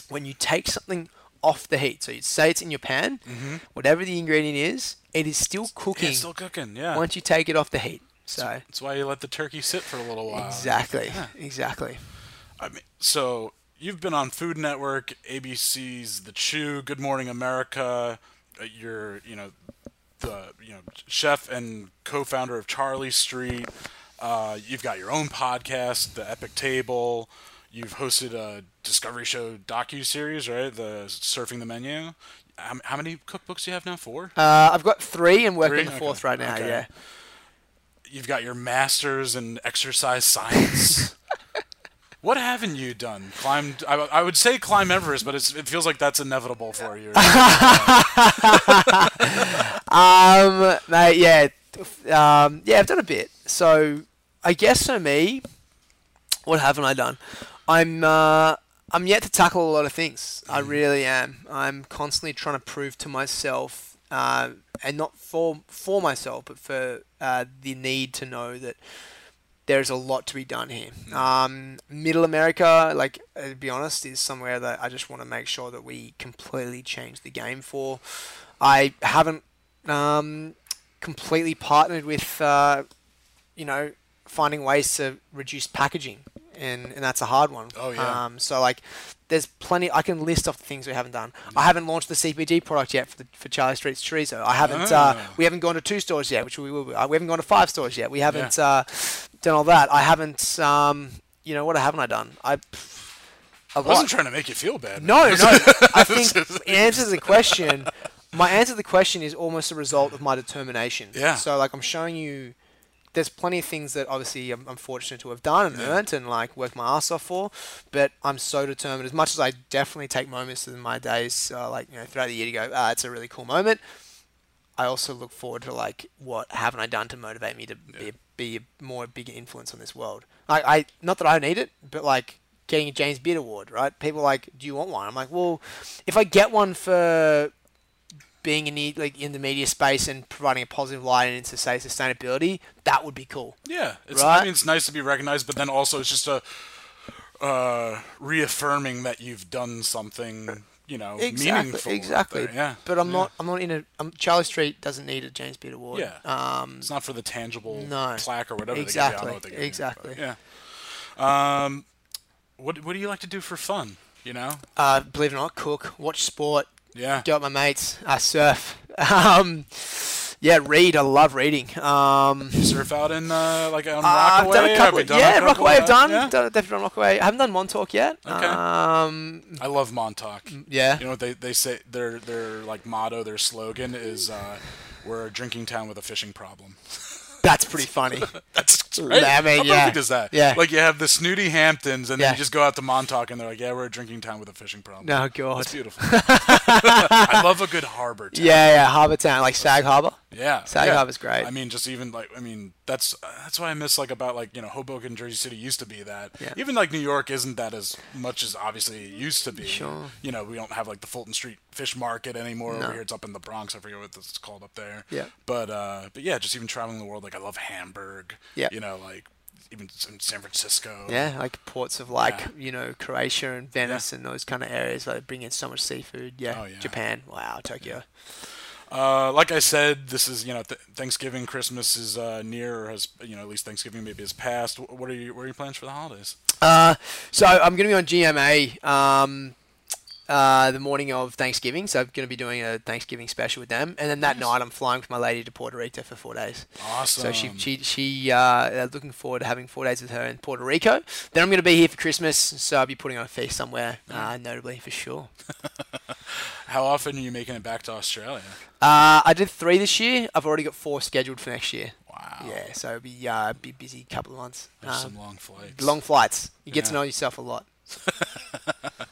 when you take something off the heat, so you say it's in your pan, whatever the ingredient is, it is still Mm-hmm. Yeah, cooking it's still cooking. Yeah. once you take it off the heat. So, That's why you let the turkey sit for a little while. exactly, exactly. I mean, so you've been on Food Network, ABC's The Chew, Good Morning America. uh, You're, you know, the you know chef and co-founder of Charley Street. Uh, you've got your own podcast, The Epic Table. You've hosted a Discovery Show docu series, right? The Surfing the Menu. How, how many cookbooks do you have now? Four. Uh, I've got three and working Three? the fourth Okay, right now. okay. Yeah. You've got your masters in exercise science. what haven't you done? Climbed? I, I would say climb Everest, but it's, it feels like that's inevitable for you. Um, mate, yeah, um, yeah, I've done a bit. So I guess for me, what haven't I done? I'm uh, I'm yet to tackle a lot of things. I really am. I'm constantly trying to prove to myself, uh, and not for for myself, but for uh, the need to know that there's a lot to be done here. Um, Middle America, like uh, to be honest, is somewhere that I just want to make sure that we completely change the game for. I haven't um, completely partnered with, uh, you know, finding ways to reduce packaging, and, and that's a hard one. Oh, yeah. Um, so like, there's plenty. I can list off the things we haven't done. I haven't launched the CPG product yet for the, for Charley Street's chorizo. I haven't. Uh, Ah. we haven't gone to two stores yet, which we will. Be. Uh, we haven't gone to five stores yet. We haven't uh, done all that. I haven't. Um, you know what haven't I done? I wasn't trying to make you feel bad. No, no. I think in answer to the question, my answer to the question is almost a result of my determination. Yeah. So like I'm showing you, there's plenty of things that obviously I'm, I'm fortunate to have done and earned and like worked my ass off for, but I'm so determined. As much as I definitely take moments in my days, uh, like you know throughout the year to go, ah, it's a really cool moment. I also look forward to like what haven't I done to motivate me to be, be a more bigger influence on this world. Like I, not that I need it, but like getting a James Beard Award, right? People are like, do you want one? I'm like, well, if I get one for being in the like in the media space and providing a positive light into say sustainability, that would be cool. Yeah, it's, Right? I mean, it's nice to be recognized, but then also it's just a uh, reaffirming that you've done something, you know, Exactly, meaningful. exactly. Yeah, But I'm yeah. not. I'm not in a. Um, Charley Street doesn't need a James Beard Award. Yeah. Um, It's not for the tangible No. plaque or whatever. Exactly, They give you. I don't what they give you, exactly. but yeah. Um, what what do you like to do for fun? You know? uh, believe it or not, cook, watch sport, Yeah. go out with my mates, I surf. Um, yeah, read. I love reading. Um, Surf out in uh, like on Uh, I've Rockaway. done a Have couple. we done yeah, Rockaway. I've done. Yeah? done definitely done Rockaway. I haven't done Montauk yet. Okay. Um, I love Montauk. yeah. You know what they, they say their their like motto, their slogan is uh, we're a drinking town with a fishing problem. That's pretty funny. That's right. I mean, How yeah. perfect is that? Yeah. Like you have the snooty Hamptons and Yeah. then you just go out to Montauk and they're like, Yeah, we're a drinking town with a fishing problem. no, God. That's beautiful. I love a good harbor town. Yeah, yeah, Harbour Town, like Sag Harbor. Yeah, Sag yeah. Harbor's great. I mean, just even like, I mean, that's that's why I miss like about like you know Hoboken, Jersey City used to be that. Yeah. Even like New York isn't that as much as obviously it used to be. Sure. You know, we don't have like the Fulton Street Fish Market anymore No. over here. It's up in the Bronx. I forget what it's called up there. Yeah. But uh, but yeah, just even traveling the world, like I love Hamburg. Yeah. You know, like even San Francisco. Yeah, like ports of like Yeah. you know Croatia and Venice and those kind of areas where they bring in so much seafood. Yeah, Oh, yeah. Japan. Wow, Tokyo. Uh, like I said, this is you know th- Thanksgiving, Christmas is uh, near, or has you know at least Thanksgiving maybe has passed. What are you what are your plans for the holidays? Uh, so I'm going to be on GMA um, uh, the morning of Thanksgiving. So I'm going to be doing a Thanksgiving special with them, and then that night I'm flying with my lady to Puerto Rico for four days. Awesome. So she she she uh, looking forward to having four days with her in Puerto Rico. Then I'm going to be here for Christmas, so I'll be putting on a feast somewhere, uh, notably for sure. How often are you making it back to Australia? Uh, I did three this year. I've already got four scheduled for next year. Wow. Yeah, so it'll be uh, be busy couple of months. Um, some long flights. long flights. You get to know yourself a lot.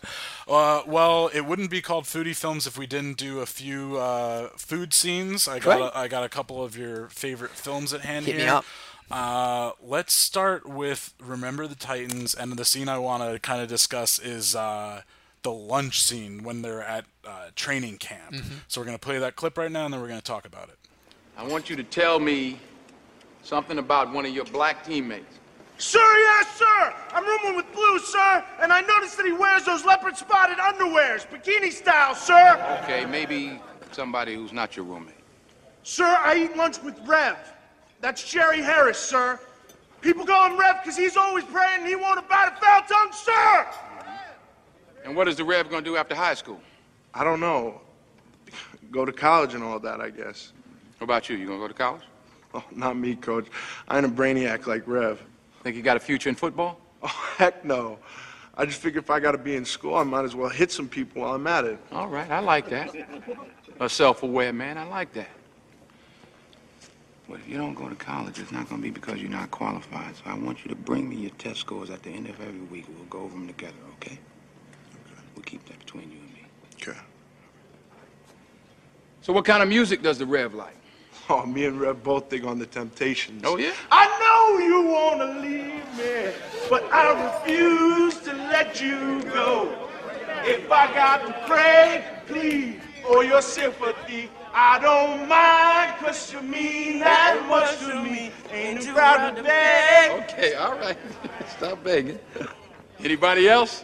Uh, well, it wouldn't be called foodie films if we didn't do a few uh, food scenes. I got Great. a, I got a couple of your favorite films at hand Hit me here. up. Uh, let's start with Remember the Titans, and the scene I want to kind of discuss is uh, the lunch scene when they're at uh, training camp. Mm-hmm. So we're gonna play that clip right now, and then we're gonna talk about it. I want you to tell me something about one of your black teammates. Sir, yes, sir. I'm rooming with Blue, sir, and I noticed that he wears those leopard spotted underwears, bikini style, sir. Okay, maybe somebody who's not your roommate. Sir, I eat lunch with Rev. That's Jerry Harris, sir. People call him Rev because he's always praying and he won't about a foul tongue, sir. Mm-hmm. And what is the Rev gonna do after high school? I don't know. Go to college and all that, I guess. What about you? You gonna go to college? Oh, not me, coach. I ain't a brainiac like Rev. Think you got a future in football? Oh, heck no. I just figure if I gotta be in school, I might as well hit some people while I'm at it. All right, I like that. A self-aware man, I like that. But if you don't go to college, it's not gonna be because you're not qualified. So I want you to bring me your test scores at the end of every week. We'll go over them together, okay? Okay. We'll keep that between you and me. Okay. So what kind of music does the Rev like? Oh, me and Rev both think on the Temptations. Oh, yeah? I know you wanna leave me, but I refuse to let you go. If I got to pray, please, for your sympathy, I don't mind, cause you mean that much to me. Ain't too proud to beg. Okay, all right. Stop begging. Anybody else?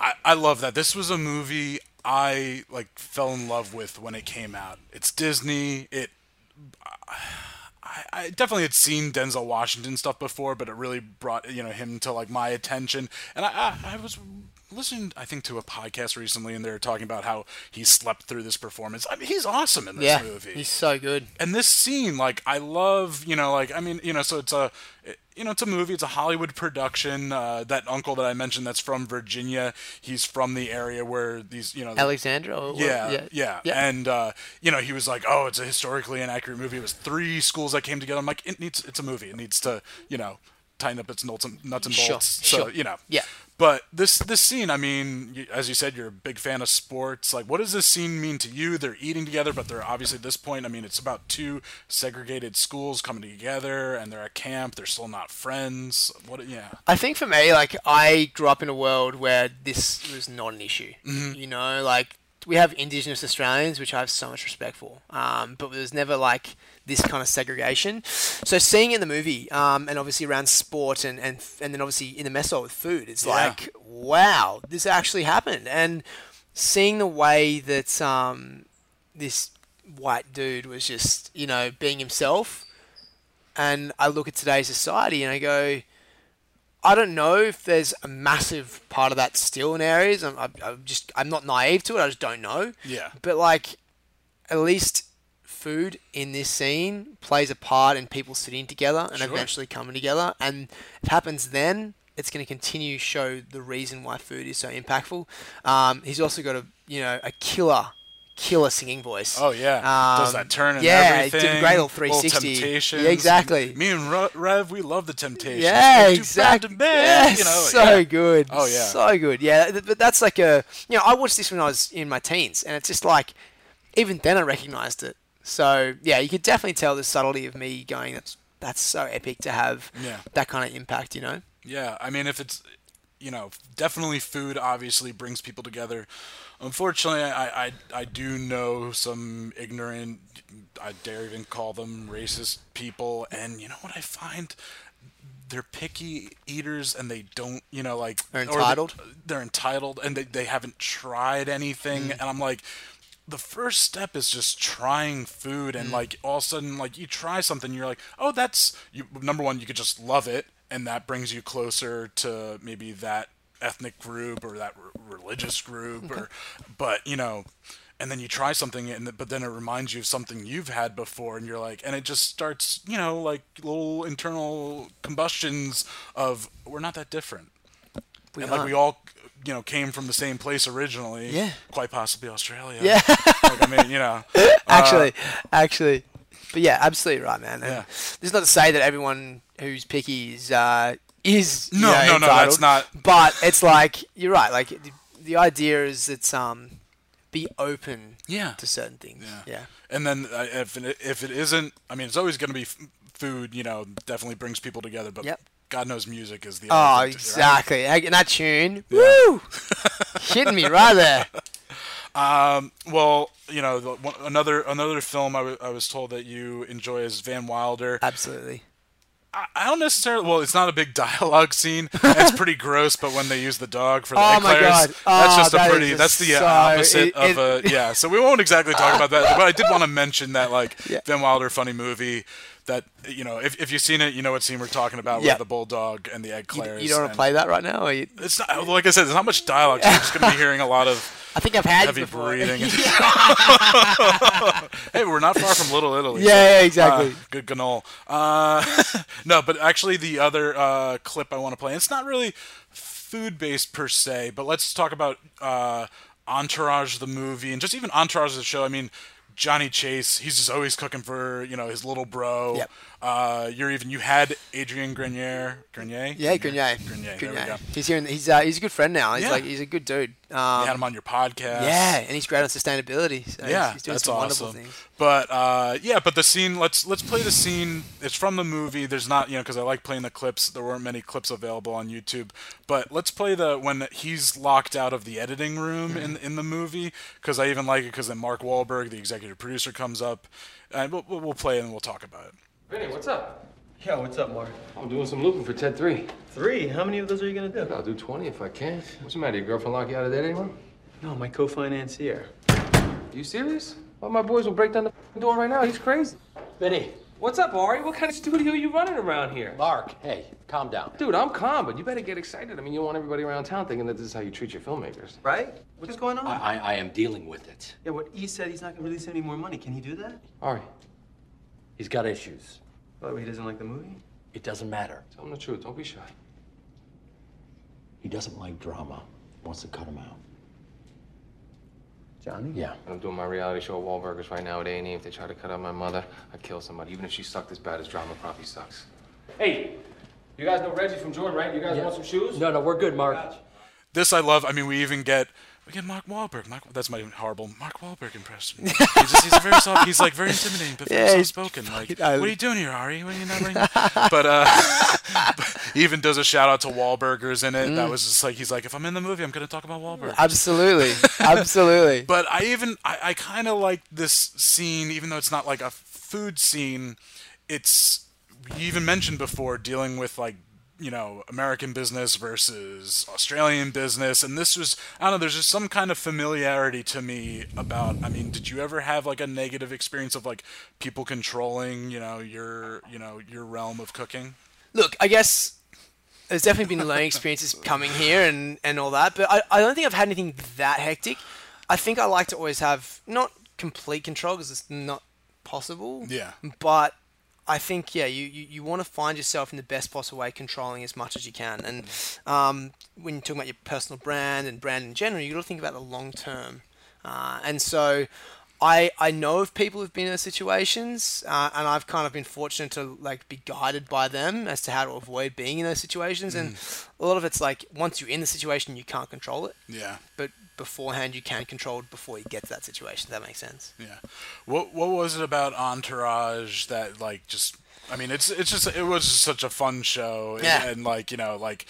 I, I love that. This was a movie I like fell in love with when it came out. It's Disney. It I, I definitely had seen Denzel Washington stuff before, but it really brought you know him to like my attention. And I I, I was listening I think to a podcast recently, and they were talking about how he slept through this performance. I mean, he's awesome in this Yeah, movie he's so good. and this scene like i love you know like i mean you know so it's a you know it's a movie it's a hollywood production uh, that uncle that i mentioned that's from virginia he's from the area where these you know Alexandria. Or, yeah, yeah, yeah, yeah. and uh, you know he was like, "Oh, it's a historically inaccurate movie." It was three schools that came together. I'm like, "It needs, it's a movie. It needs to, you know, tighten up its nuts and, nuts and Sure, bolts." so sure. you know, Yeah. But this this scene, I mean, as you said, you're a big fan of sports. Like, what does this scene mean to you? They're eating together, but they're obviously at this point. I mean, it's about two segregated schools coming together, and they're at camp. They're still not friends. What? Yeah. I think for me, like I grew up in a world where this was not an issue. You know, like we have Indigenous Australians, which I have so much respect for, um, but there's never like this kind of segregation. So seeing in the movie, um, and obviously around sport, and and and then obviously in the mess hall with food, it's Yeah. like wow, this actually happened, and seeing the way that um, this white dude was just you know being himself and I look at today's society and I go, I don't know if there's a massive part of that still in areas. I'm, I'm, I'm just I'm not naive to it. I just don't know. Yeah. But like, at least food in this scene plays a part in people sitting together and Sure. eventually coming together. And if it happens then, it's going to continue to show the reason why food is so impactful. Um, he's also got a you know a killer. Killer singing voice. Oh yeah, does Um, that turn and yeah, everything? great Little 360. Yeah, exactly. Me and Rev, we love the Temptations. Yeah, We're exactly. Yeah, you know, so yeah. good. Oh, yeah. so good. Yeah, but that's like a you know I watched this when I was in my teens, and it's just like even then I recognized it. So yeah, you could definitely tell the subtlety of me going. That's that's so epic to have Yeah. that kind of impact. You know. Yeah, I mean, if it's, you know, definitely food obviously brings people together. Unfortunately, I, I, I do know some ignorant, I dare even call them racist people, and you know what I find? They're picky eaters and they don't, you know, like. They're or they- entitled? They're entitled and they, they haven't tried anything, Mm. and I'm like. The first step is just trying food, Mm. and like all of a sudden, like you try something, you're like, oh, that's you. Number one, you could just love it, and that brings you closer to maybe that ethnic group or that r- religious group or but you know and then you try something and but then it reminds you of something you've had before and you're like and it just starts you know like little internal combustions of we're not that different We and like aren't. we all you know came from the same place originally Yeah. quite possibly australia Yeah. like, i mean you know actually, actually, but yeah, absolutely right, man. And Yeah. This is not to say that everyone who's picky is uh, is you No, know, no, no, entitled, that's not- But it's like you're right. Like the idea is it's um be open Yeah. to certain things. Yeah. Yeah. And then uh, if it, if it isn't, I mean, it's always going to be f- food. You know, definitely brings people together. But Yep. God knows music is the. Oh, thing, right? exactly. And that tune, woo, hitting me right there. Um, Well, you know, the, one, another another film I, w- I was told that you enjoy is Van Wilder. Absolutely. I, I don't necessarily. Well, it's not a big dialogue scene. It's pretty gross. But when they use the dog for the Oh my eclairs, God. that's Oh, just a that is pretty. just that's the so- opposite it- of a. Yeah. So we won't exactly talk about that. But I did want to mention that like Yeah. Van Wilder funny movie. That you know, if, if you've seen it, you know what scene we're talking about Yeah. with the bulldog and the You, eclairs. you don't want to play that right now? You, It's not like I said. There's not much dialogue. So you're just going to be hearing a lot of I think I've had heavy before. breathing. hey, we're not far from Little Italy. Yeah, so, yeah, exactly. uh, good ganol. Uh, no, but actually, the other uh, clip I want to play, it's not really food based per se, but let's talk about uh, Entourage, the movie, and just even Entourage, the show. I mean, Johnny Chase, he's just always cooking for you know his little bro. Yep. Uh, you're even you had Adrian Grenier, Grenier. Yeah, Grenier. Grenier. There we go. He's here. In, he's uh, he's a good friend now. He's Yeah. like he's a good dude. You Um, had him on your podcast. yeah, and he's great on sustainability. So yeah, he's, he's doing that's some awesome. wonderful things. But uh, yeah, but the scene. Let's let's play the scene. It's from the movie. There's not you know because I like playing the clips. There weren't many clips available on YouTube. But let's play the when he's locked out of the editing room in in the movie because I even like it because then Mark Wahlberg, the executive producer, comes up, and we'll, we'll we'll play and we'll talk about it. Vinny, what's up? Yeah, what's up, Mark? I'm doing some looping for Ted 3. Three? How many of those are you gonna do? I'll do 20 if I can. What's the matter? Your girlfriend lock you out of that anyone? No, my co-financier. You serious? Well, my boys will break down the door right now. He's crazy. Vinny, What's up, Ari? What kind of studio are you running around here? Mark, hey, calm down. Dude, I'm calm, but you better get excited. I mean, you don't want everybody around town thinking that this is how you treat your filmmakers. Right? What's going on? I, I, I am dealing with it. yeah, what he said he's not gonna release any more money. Can he do that? Ari, He's got issues. Oh, he doesn't like the movie? It doesn't matter. tell him the truth. Don't be shy. He doesn't like drama. Wants to cut him out. Johnny? Yeah. I'm doing my reality show at Wahlburgers right now at A&E. If they try to cut out my mother, I'd kill somebody. Even if she sucked as bad as drama probably sucks. Hey, you guys know Reggie from Jordan, right? You guys want some shoes? No, no, we're good, Mark. This I love. I mean, we even get we get Mark Wahlberg. Mark, that's my horrible Mark Wahlberg impression. He's, just, he's a very soft. He's like very intimidating, but Yeah, very soft spoken. Like, fucking- what are you doing here, Ari? What are you not bringing? but uh, he even does a shout out to Wahlburgers in it. Mm. That was just like he's like, if I'm in the movie, I'm gonna talk about Wahlburgers. Absolutely, absolutely. But I even I, I kind of like this scene, even though it's not like a food scene. It's you even mentioned before dealing with like you know American business versus Australian business, and this was I don't know. There's just some kind of familiarity to me about. I mean, did you ever have like a negative experience of like people controlling you know your you know your realm of cooking? Look, I guess there's definitely been learning experiences coming here and, and all that, but I, I don't think I've had anything that hectic. I think I like to always have not complete control because it's not possible. Yeah. But I think yeah, you, you, you want to find yourself in the best possible way, controlling as much as you can. And um, when you're talking about your personal brand and brand in general, you got to think about the long term. Uh, and so, I I know of people who've been in those situations, uh, and I've kind of been fortunate to like be guided by them as to how to avoid being in those situations. And a lot of it's like once you're in the situation, you can't control it, Yeah. but beforehand you can control it before you get to that situation. If that makes sense. Yeah. What What was it about Entourage that like just? I mean, it's it's just it was just such a fun show. and- Yeah. And, like you know, like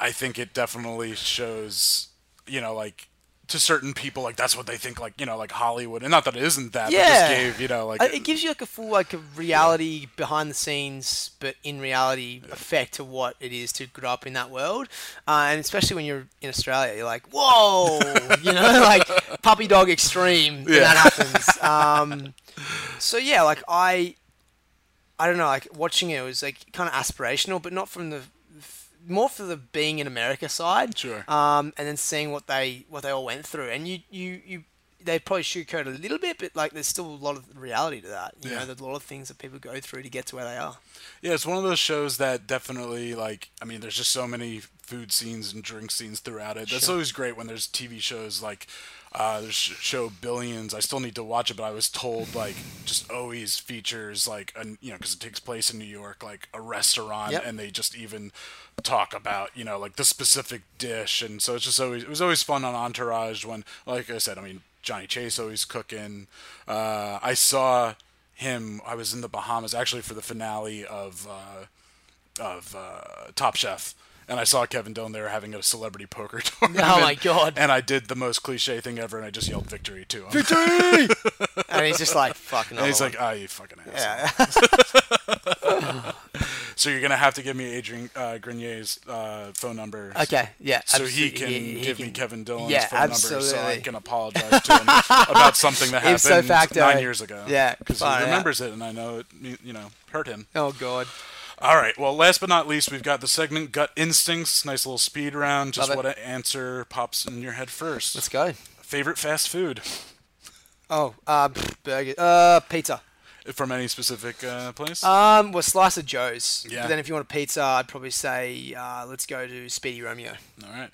I think it definitely shows you know like to certain people like that's what they think like you know like Hollywood and not that it isn't that. But Yeah. just gave you know like Uh, it gives you like a full like a reality behind the scenes, but in reality effect to what it is to grow up in that world, uh, and especially when you're in Australia, you're like, whoa, you know, like puppy dog extreme Yeah. that happens. Um, so yeah, like I, I don't know, like watching it was like kind of aspirational, but not from the more for the being in America side. Sure. Um, and then seeing what they what they all went through, and you you you they probably sugarcoat a little bit, but like there's still a lot of reality to that. You Yeah. know, there's a lot of things that people go through to get to where they are. Yeah, it's one of those shows that definitely like. I mean, there's just so many food scenes and drink scenes throughout it. That's Sure. always great when there's TV shows like. Uh, show Billions. I still need to watch it, but I was told like just always features like a, you know because it takes place in New York, like a restaurant, Yep. and they just even talk about you know like the specific dish, and so it's just always it was always fun on Entourage when like I said, I mean Johnny Chase always cooking. Uh, I saw him. I was in the Bahamas actually for the finale of. Uh, of uh, Top Chef, and I saw Kevin Dillon there having a celebrity poker tournament. Oh my God. And I did the most cliche thing ever, and I just yelled victory to him. Victory! and he's just like fucking. and he's another like, "Ah, you fucking one. asshole." yeah. So you're gonna have to give me Adrian uh, Grenier's uh, phone number. Okay, yeah, So he can He- he give me Kevin Dillon's Yeah, phone number, so I can apologize to him about something that happened Ipso facto. nine years ago. Yeah, because he remembers it, and I know it. You know, hurt him. oh god. All right. Well, last but not least, we've got the segment Gut Instincts. Nice little speed round. Just Love what answer pops in your head first. Let's go. Favorite fast food Oh, uh, burger. Uh, pizza. from any specific uh, place? Um, well, slice of Joe's. Yeah. But then if you want a pizza, I'd probably say uh, let's go to Speedy Romeo. All right.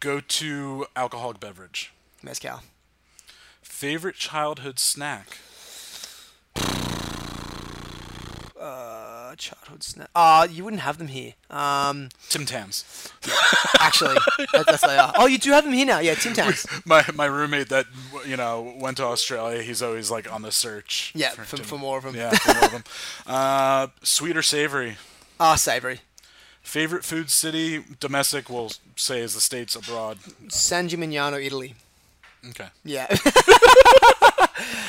Go to alcoholic beverage. Mezcal. Favorite childhood snack. Uh, childhood snack. Uh, you wouldn't have them here. Um, Tim Tams. actually, that, that's they are. Oh, you do have them here now. Yeah, Tim Tams. My my roommate that you know went to Australia. He's always like on the search. Yeah, for, Tim- for more of them. Yeah, for more of them. Uh, sweet or savory. Ah, savory. Favorite food city, domestic, we'll say is the states abroad. San Gimignano, Italy. Okay. Yeah.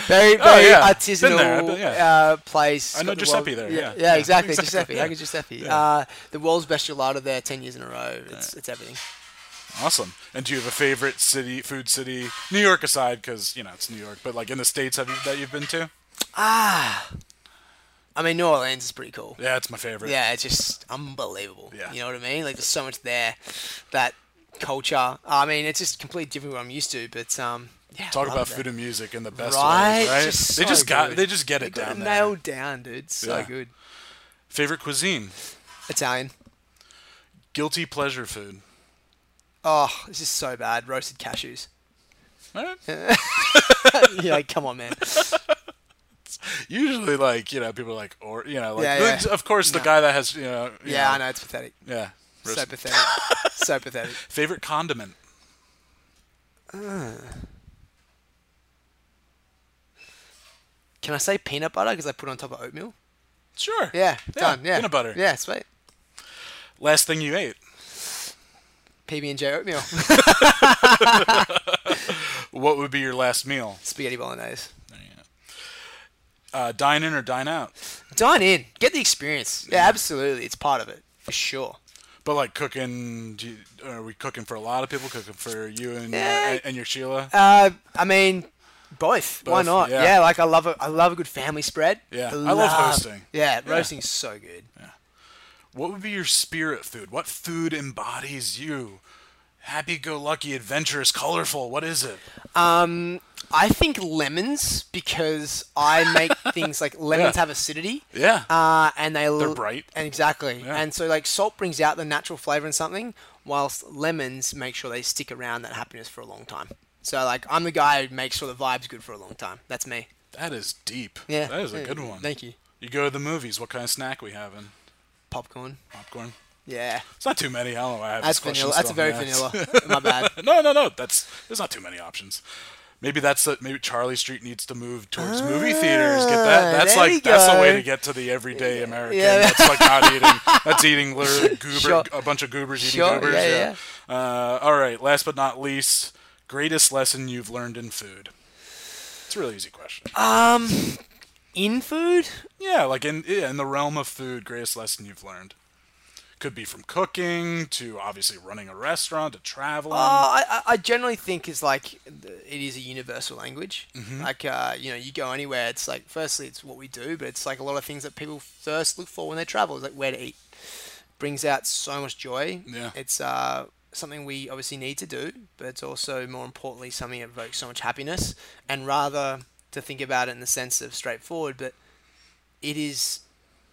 Very, very Oh, yeah. Artisanal there, yeah. uh, place. I know the world- Giuseppe there, Yeah, yeah. yeah, exactly. exactly, Giuseppe. yeah. How Giuseppe? Uh, the world's best gelato there, ten years in a row. It's it's everything. Awesome. And do you have a favorite city, food city, New York aside, because you know it's New York, but like in the states, have you that you've been to? Ah, I mean New Orleans is pretty cool. Yeah, it's my favorite. Yeah, it's just unbelievable. Yeah. You know what I mean? Like there's so much there, that culture. I mean, it's just completely different what I'm used to. But um, yeah. Talk about it food and music in the best right? ways, right? Just they so just got good. they just get They it got down there. nailed down, dude. So Yeah. good. Favorite cuisine, Italian. guilty pleasure food. Oh, this is so bad. Roasted cashews. Right. yeah, like, come on, man. Usually, like you know, people are like, or you know, like Yeah, yeah. of course the No. guy that has you know, you Yeah, know, I know it's pathetic. yeah. So pathetic. so pathetic. Favorite condiment. Can I say peanut butter because I put it on top of oatmeal? Sure. Yeah, done. Yeah, Peanut butter. Yeah, sweet. Last thing you ate. PB and J oatmeal. What would be your last meal? Spaghetti bolognese. Uh, dine in or dine out? Dine in. Get the experience. Yeah, absolutely. It's part of it for sure. But like cooking, do you, are we cooking for a lot of people? Cooking for you and Yeah. your, and your Sheila? Uh, I mean, both. Why not? yeah. Yeah. like I love a, I love a good family spread. Yeah, I love hosting. Yeah, Yeah. roasting's so good. Yeah. What would be your spirit food? What food embodies you? Happy-go-lucky, adventurous, colorful. What is it? Um, I think lemons because I make things like lemons Yeah. have acidity. Yeah. Uh, and they They're bright. And exactly. Yeah. And so like salt brings out the natural flavor in something, whilst lemons make sure they stick around that happiness for a long time. So like I'm the guy who makes sure the vibe's good for a long time. That's me. That is deep. Yeah. That is a good one. Thank you. You go to the movies. What kind of snack we having? Popcorn. Popcorn. Yeah. It's not too many. I don't know why I have That's this vanilla. That's a very vanilla. My bad. no, no, no. That's there's not too many options. Maybe that's the, maybe Charley Street needs to move towards movie theaters. Get that? That's Ah, we like that's the way to get to the everyday American. Yeah. That's like not eating. That's eating literally goober, Sure. a bunch of goobers eating Sure, goobers. yeah, Uh, all right. Last but not least, greatest lesson you've learned in food. It's a really easy question. Um, in food. Yeah, like in yeah, in the realm of food, greatest lesson you've learned. Could be from cooking to obviously running a restaurant to traveling. Oh, I, I- generally think is like it is a universal language. Mhm. Like uh, you know, you go anywhere. It's like firstly, it's what we do, but it's like a lot of things that people first look for when they travel. Is like where to eat. Brings out so much joy. Yeah. It's uh, something we obviously need to do, but it's also more importantly something that evokes so much happiness. And rather to think about it in the sense of straightforward, but it is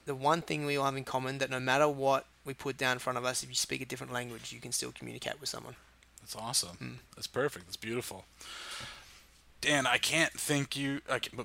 the one thing we all have in common that no matter what we put down in front of us, if you speak a different language, you can still communicate with someone. That's awesome. Mm. That's perfect. That's beautiful. Dan, I can't thank you. I, can,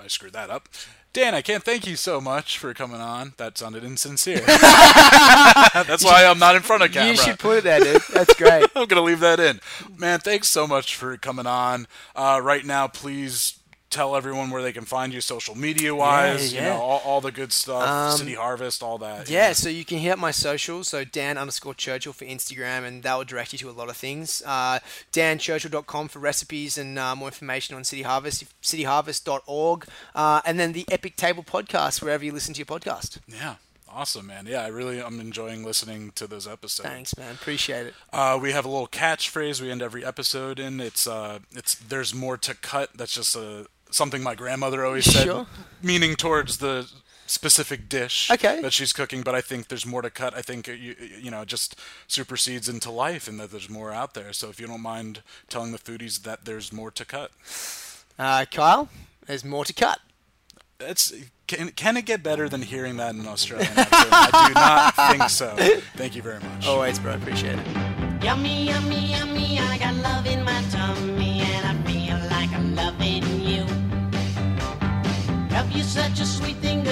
I screwed that up. Dan, I can't thank you so much for coming on. That sounded insincere. That's why I'm not in front of camera. You should put that dude. That's great. I'm gonna leave that in. Man, thanks so much for coming on. Uh, right now, please tell everyone where they can find you, social media wise. Yeah, You know, all, all the good stuff. Um, City Harvest, all that. Yeah, know. so you can hit up my socials. So Dan underscore Churchill for Instagram, and that will direct you to a lot of things. Uh, DanChurchill.com for recipes and uh, more information on City Harvest. CityHarvest.org, uh, and then the Epic Table podcast wherever you listen to your podcast. Yeah. Awesome, man. Yeah, I really am enjoying listening to those episodes. Thanks, man. Appreciate it. Uh, we have a little catchphrase we end every episode in. It's uh, it's there's more to cut. That's just a something my grandmother always said, Sure. meaning towards the specific dish Okay. that she's cooking. But I think there's more to cut. I think uh, you you know it just supersedes into life, and that there's more out there. So if you don't mind telling the foodies that there's more to cut, Uh, Kyle, there's more to cut. it's can, can it get better than hearing that in an Australian accent? I do not think so. Thank you very much. Always, bro. Appreciate it. Yummy, yummy, yummy, I got love in my tummy Love you such a sweet thing,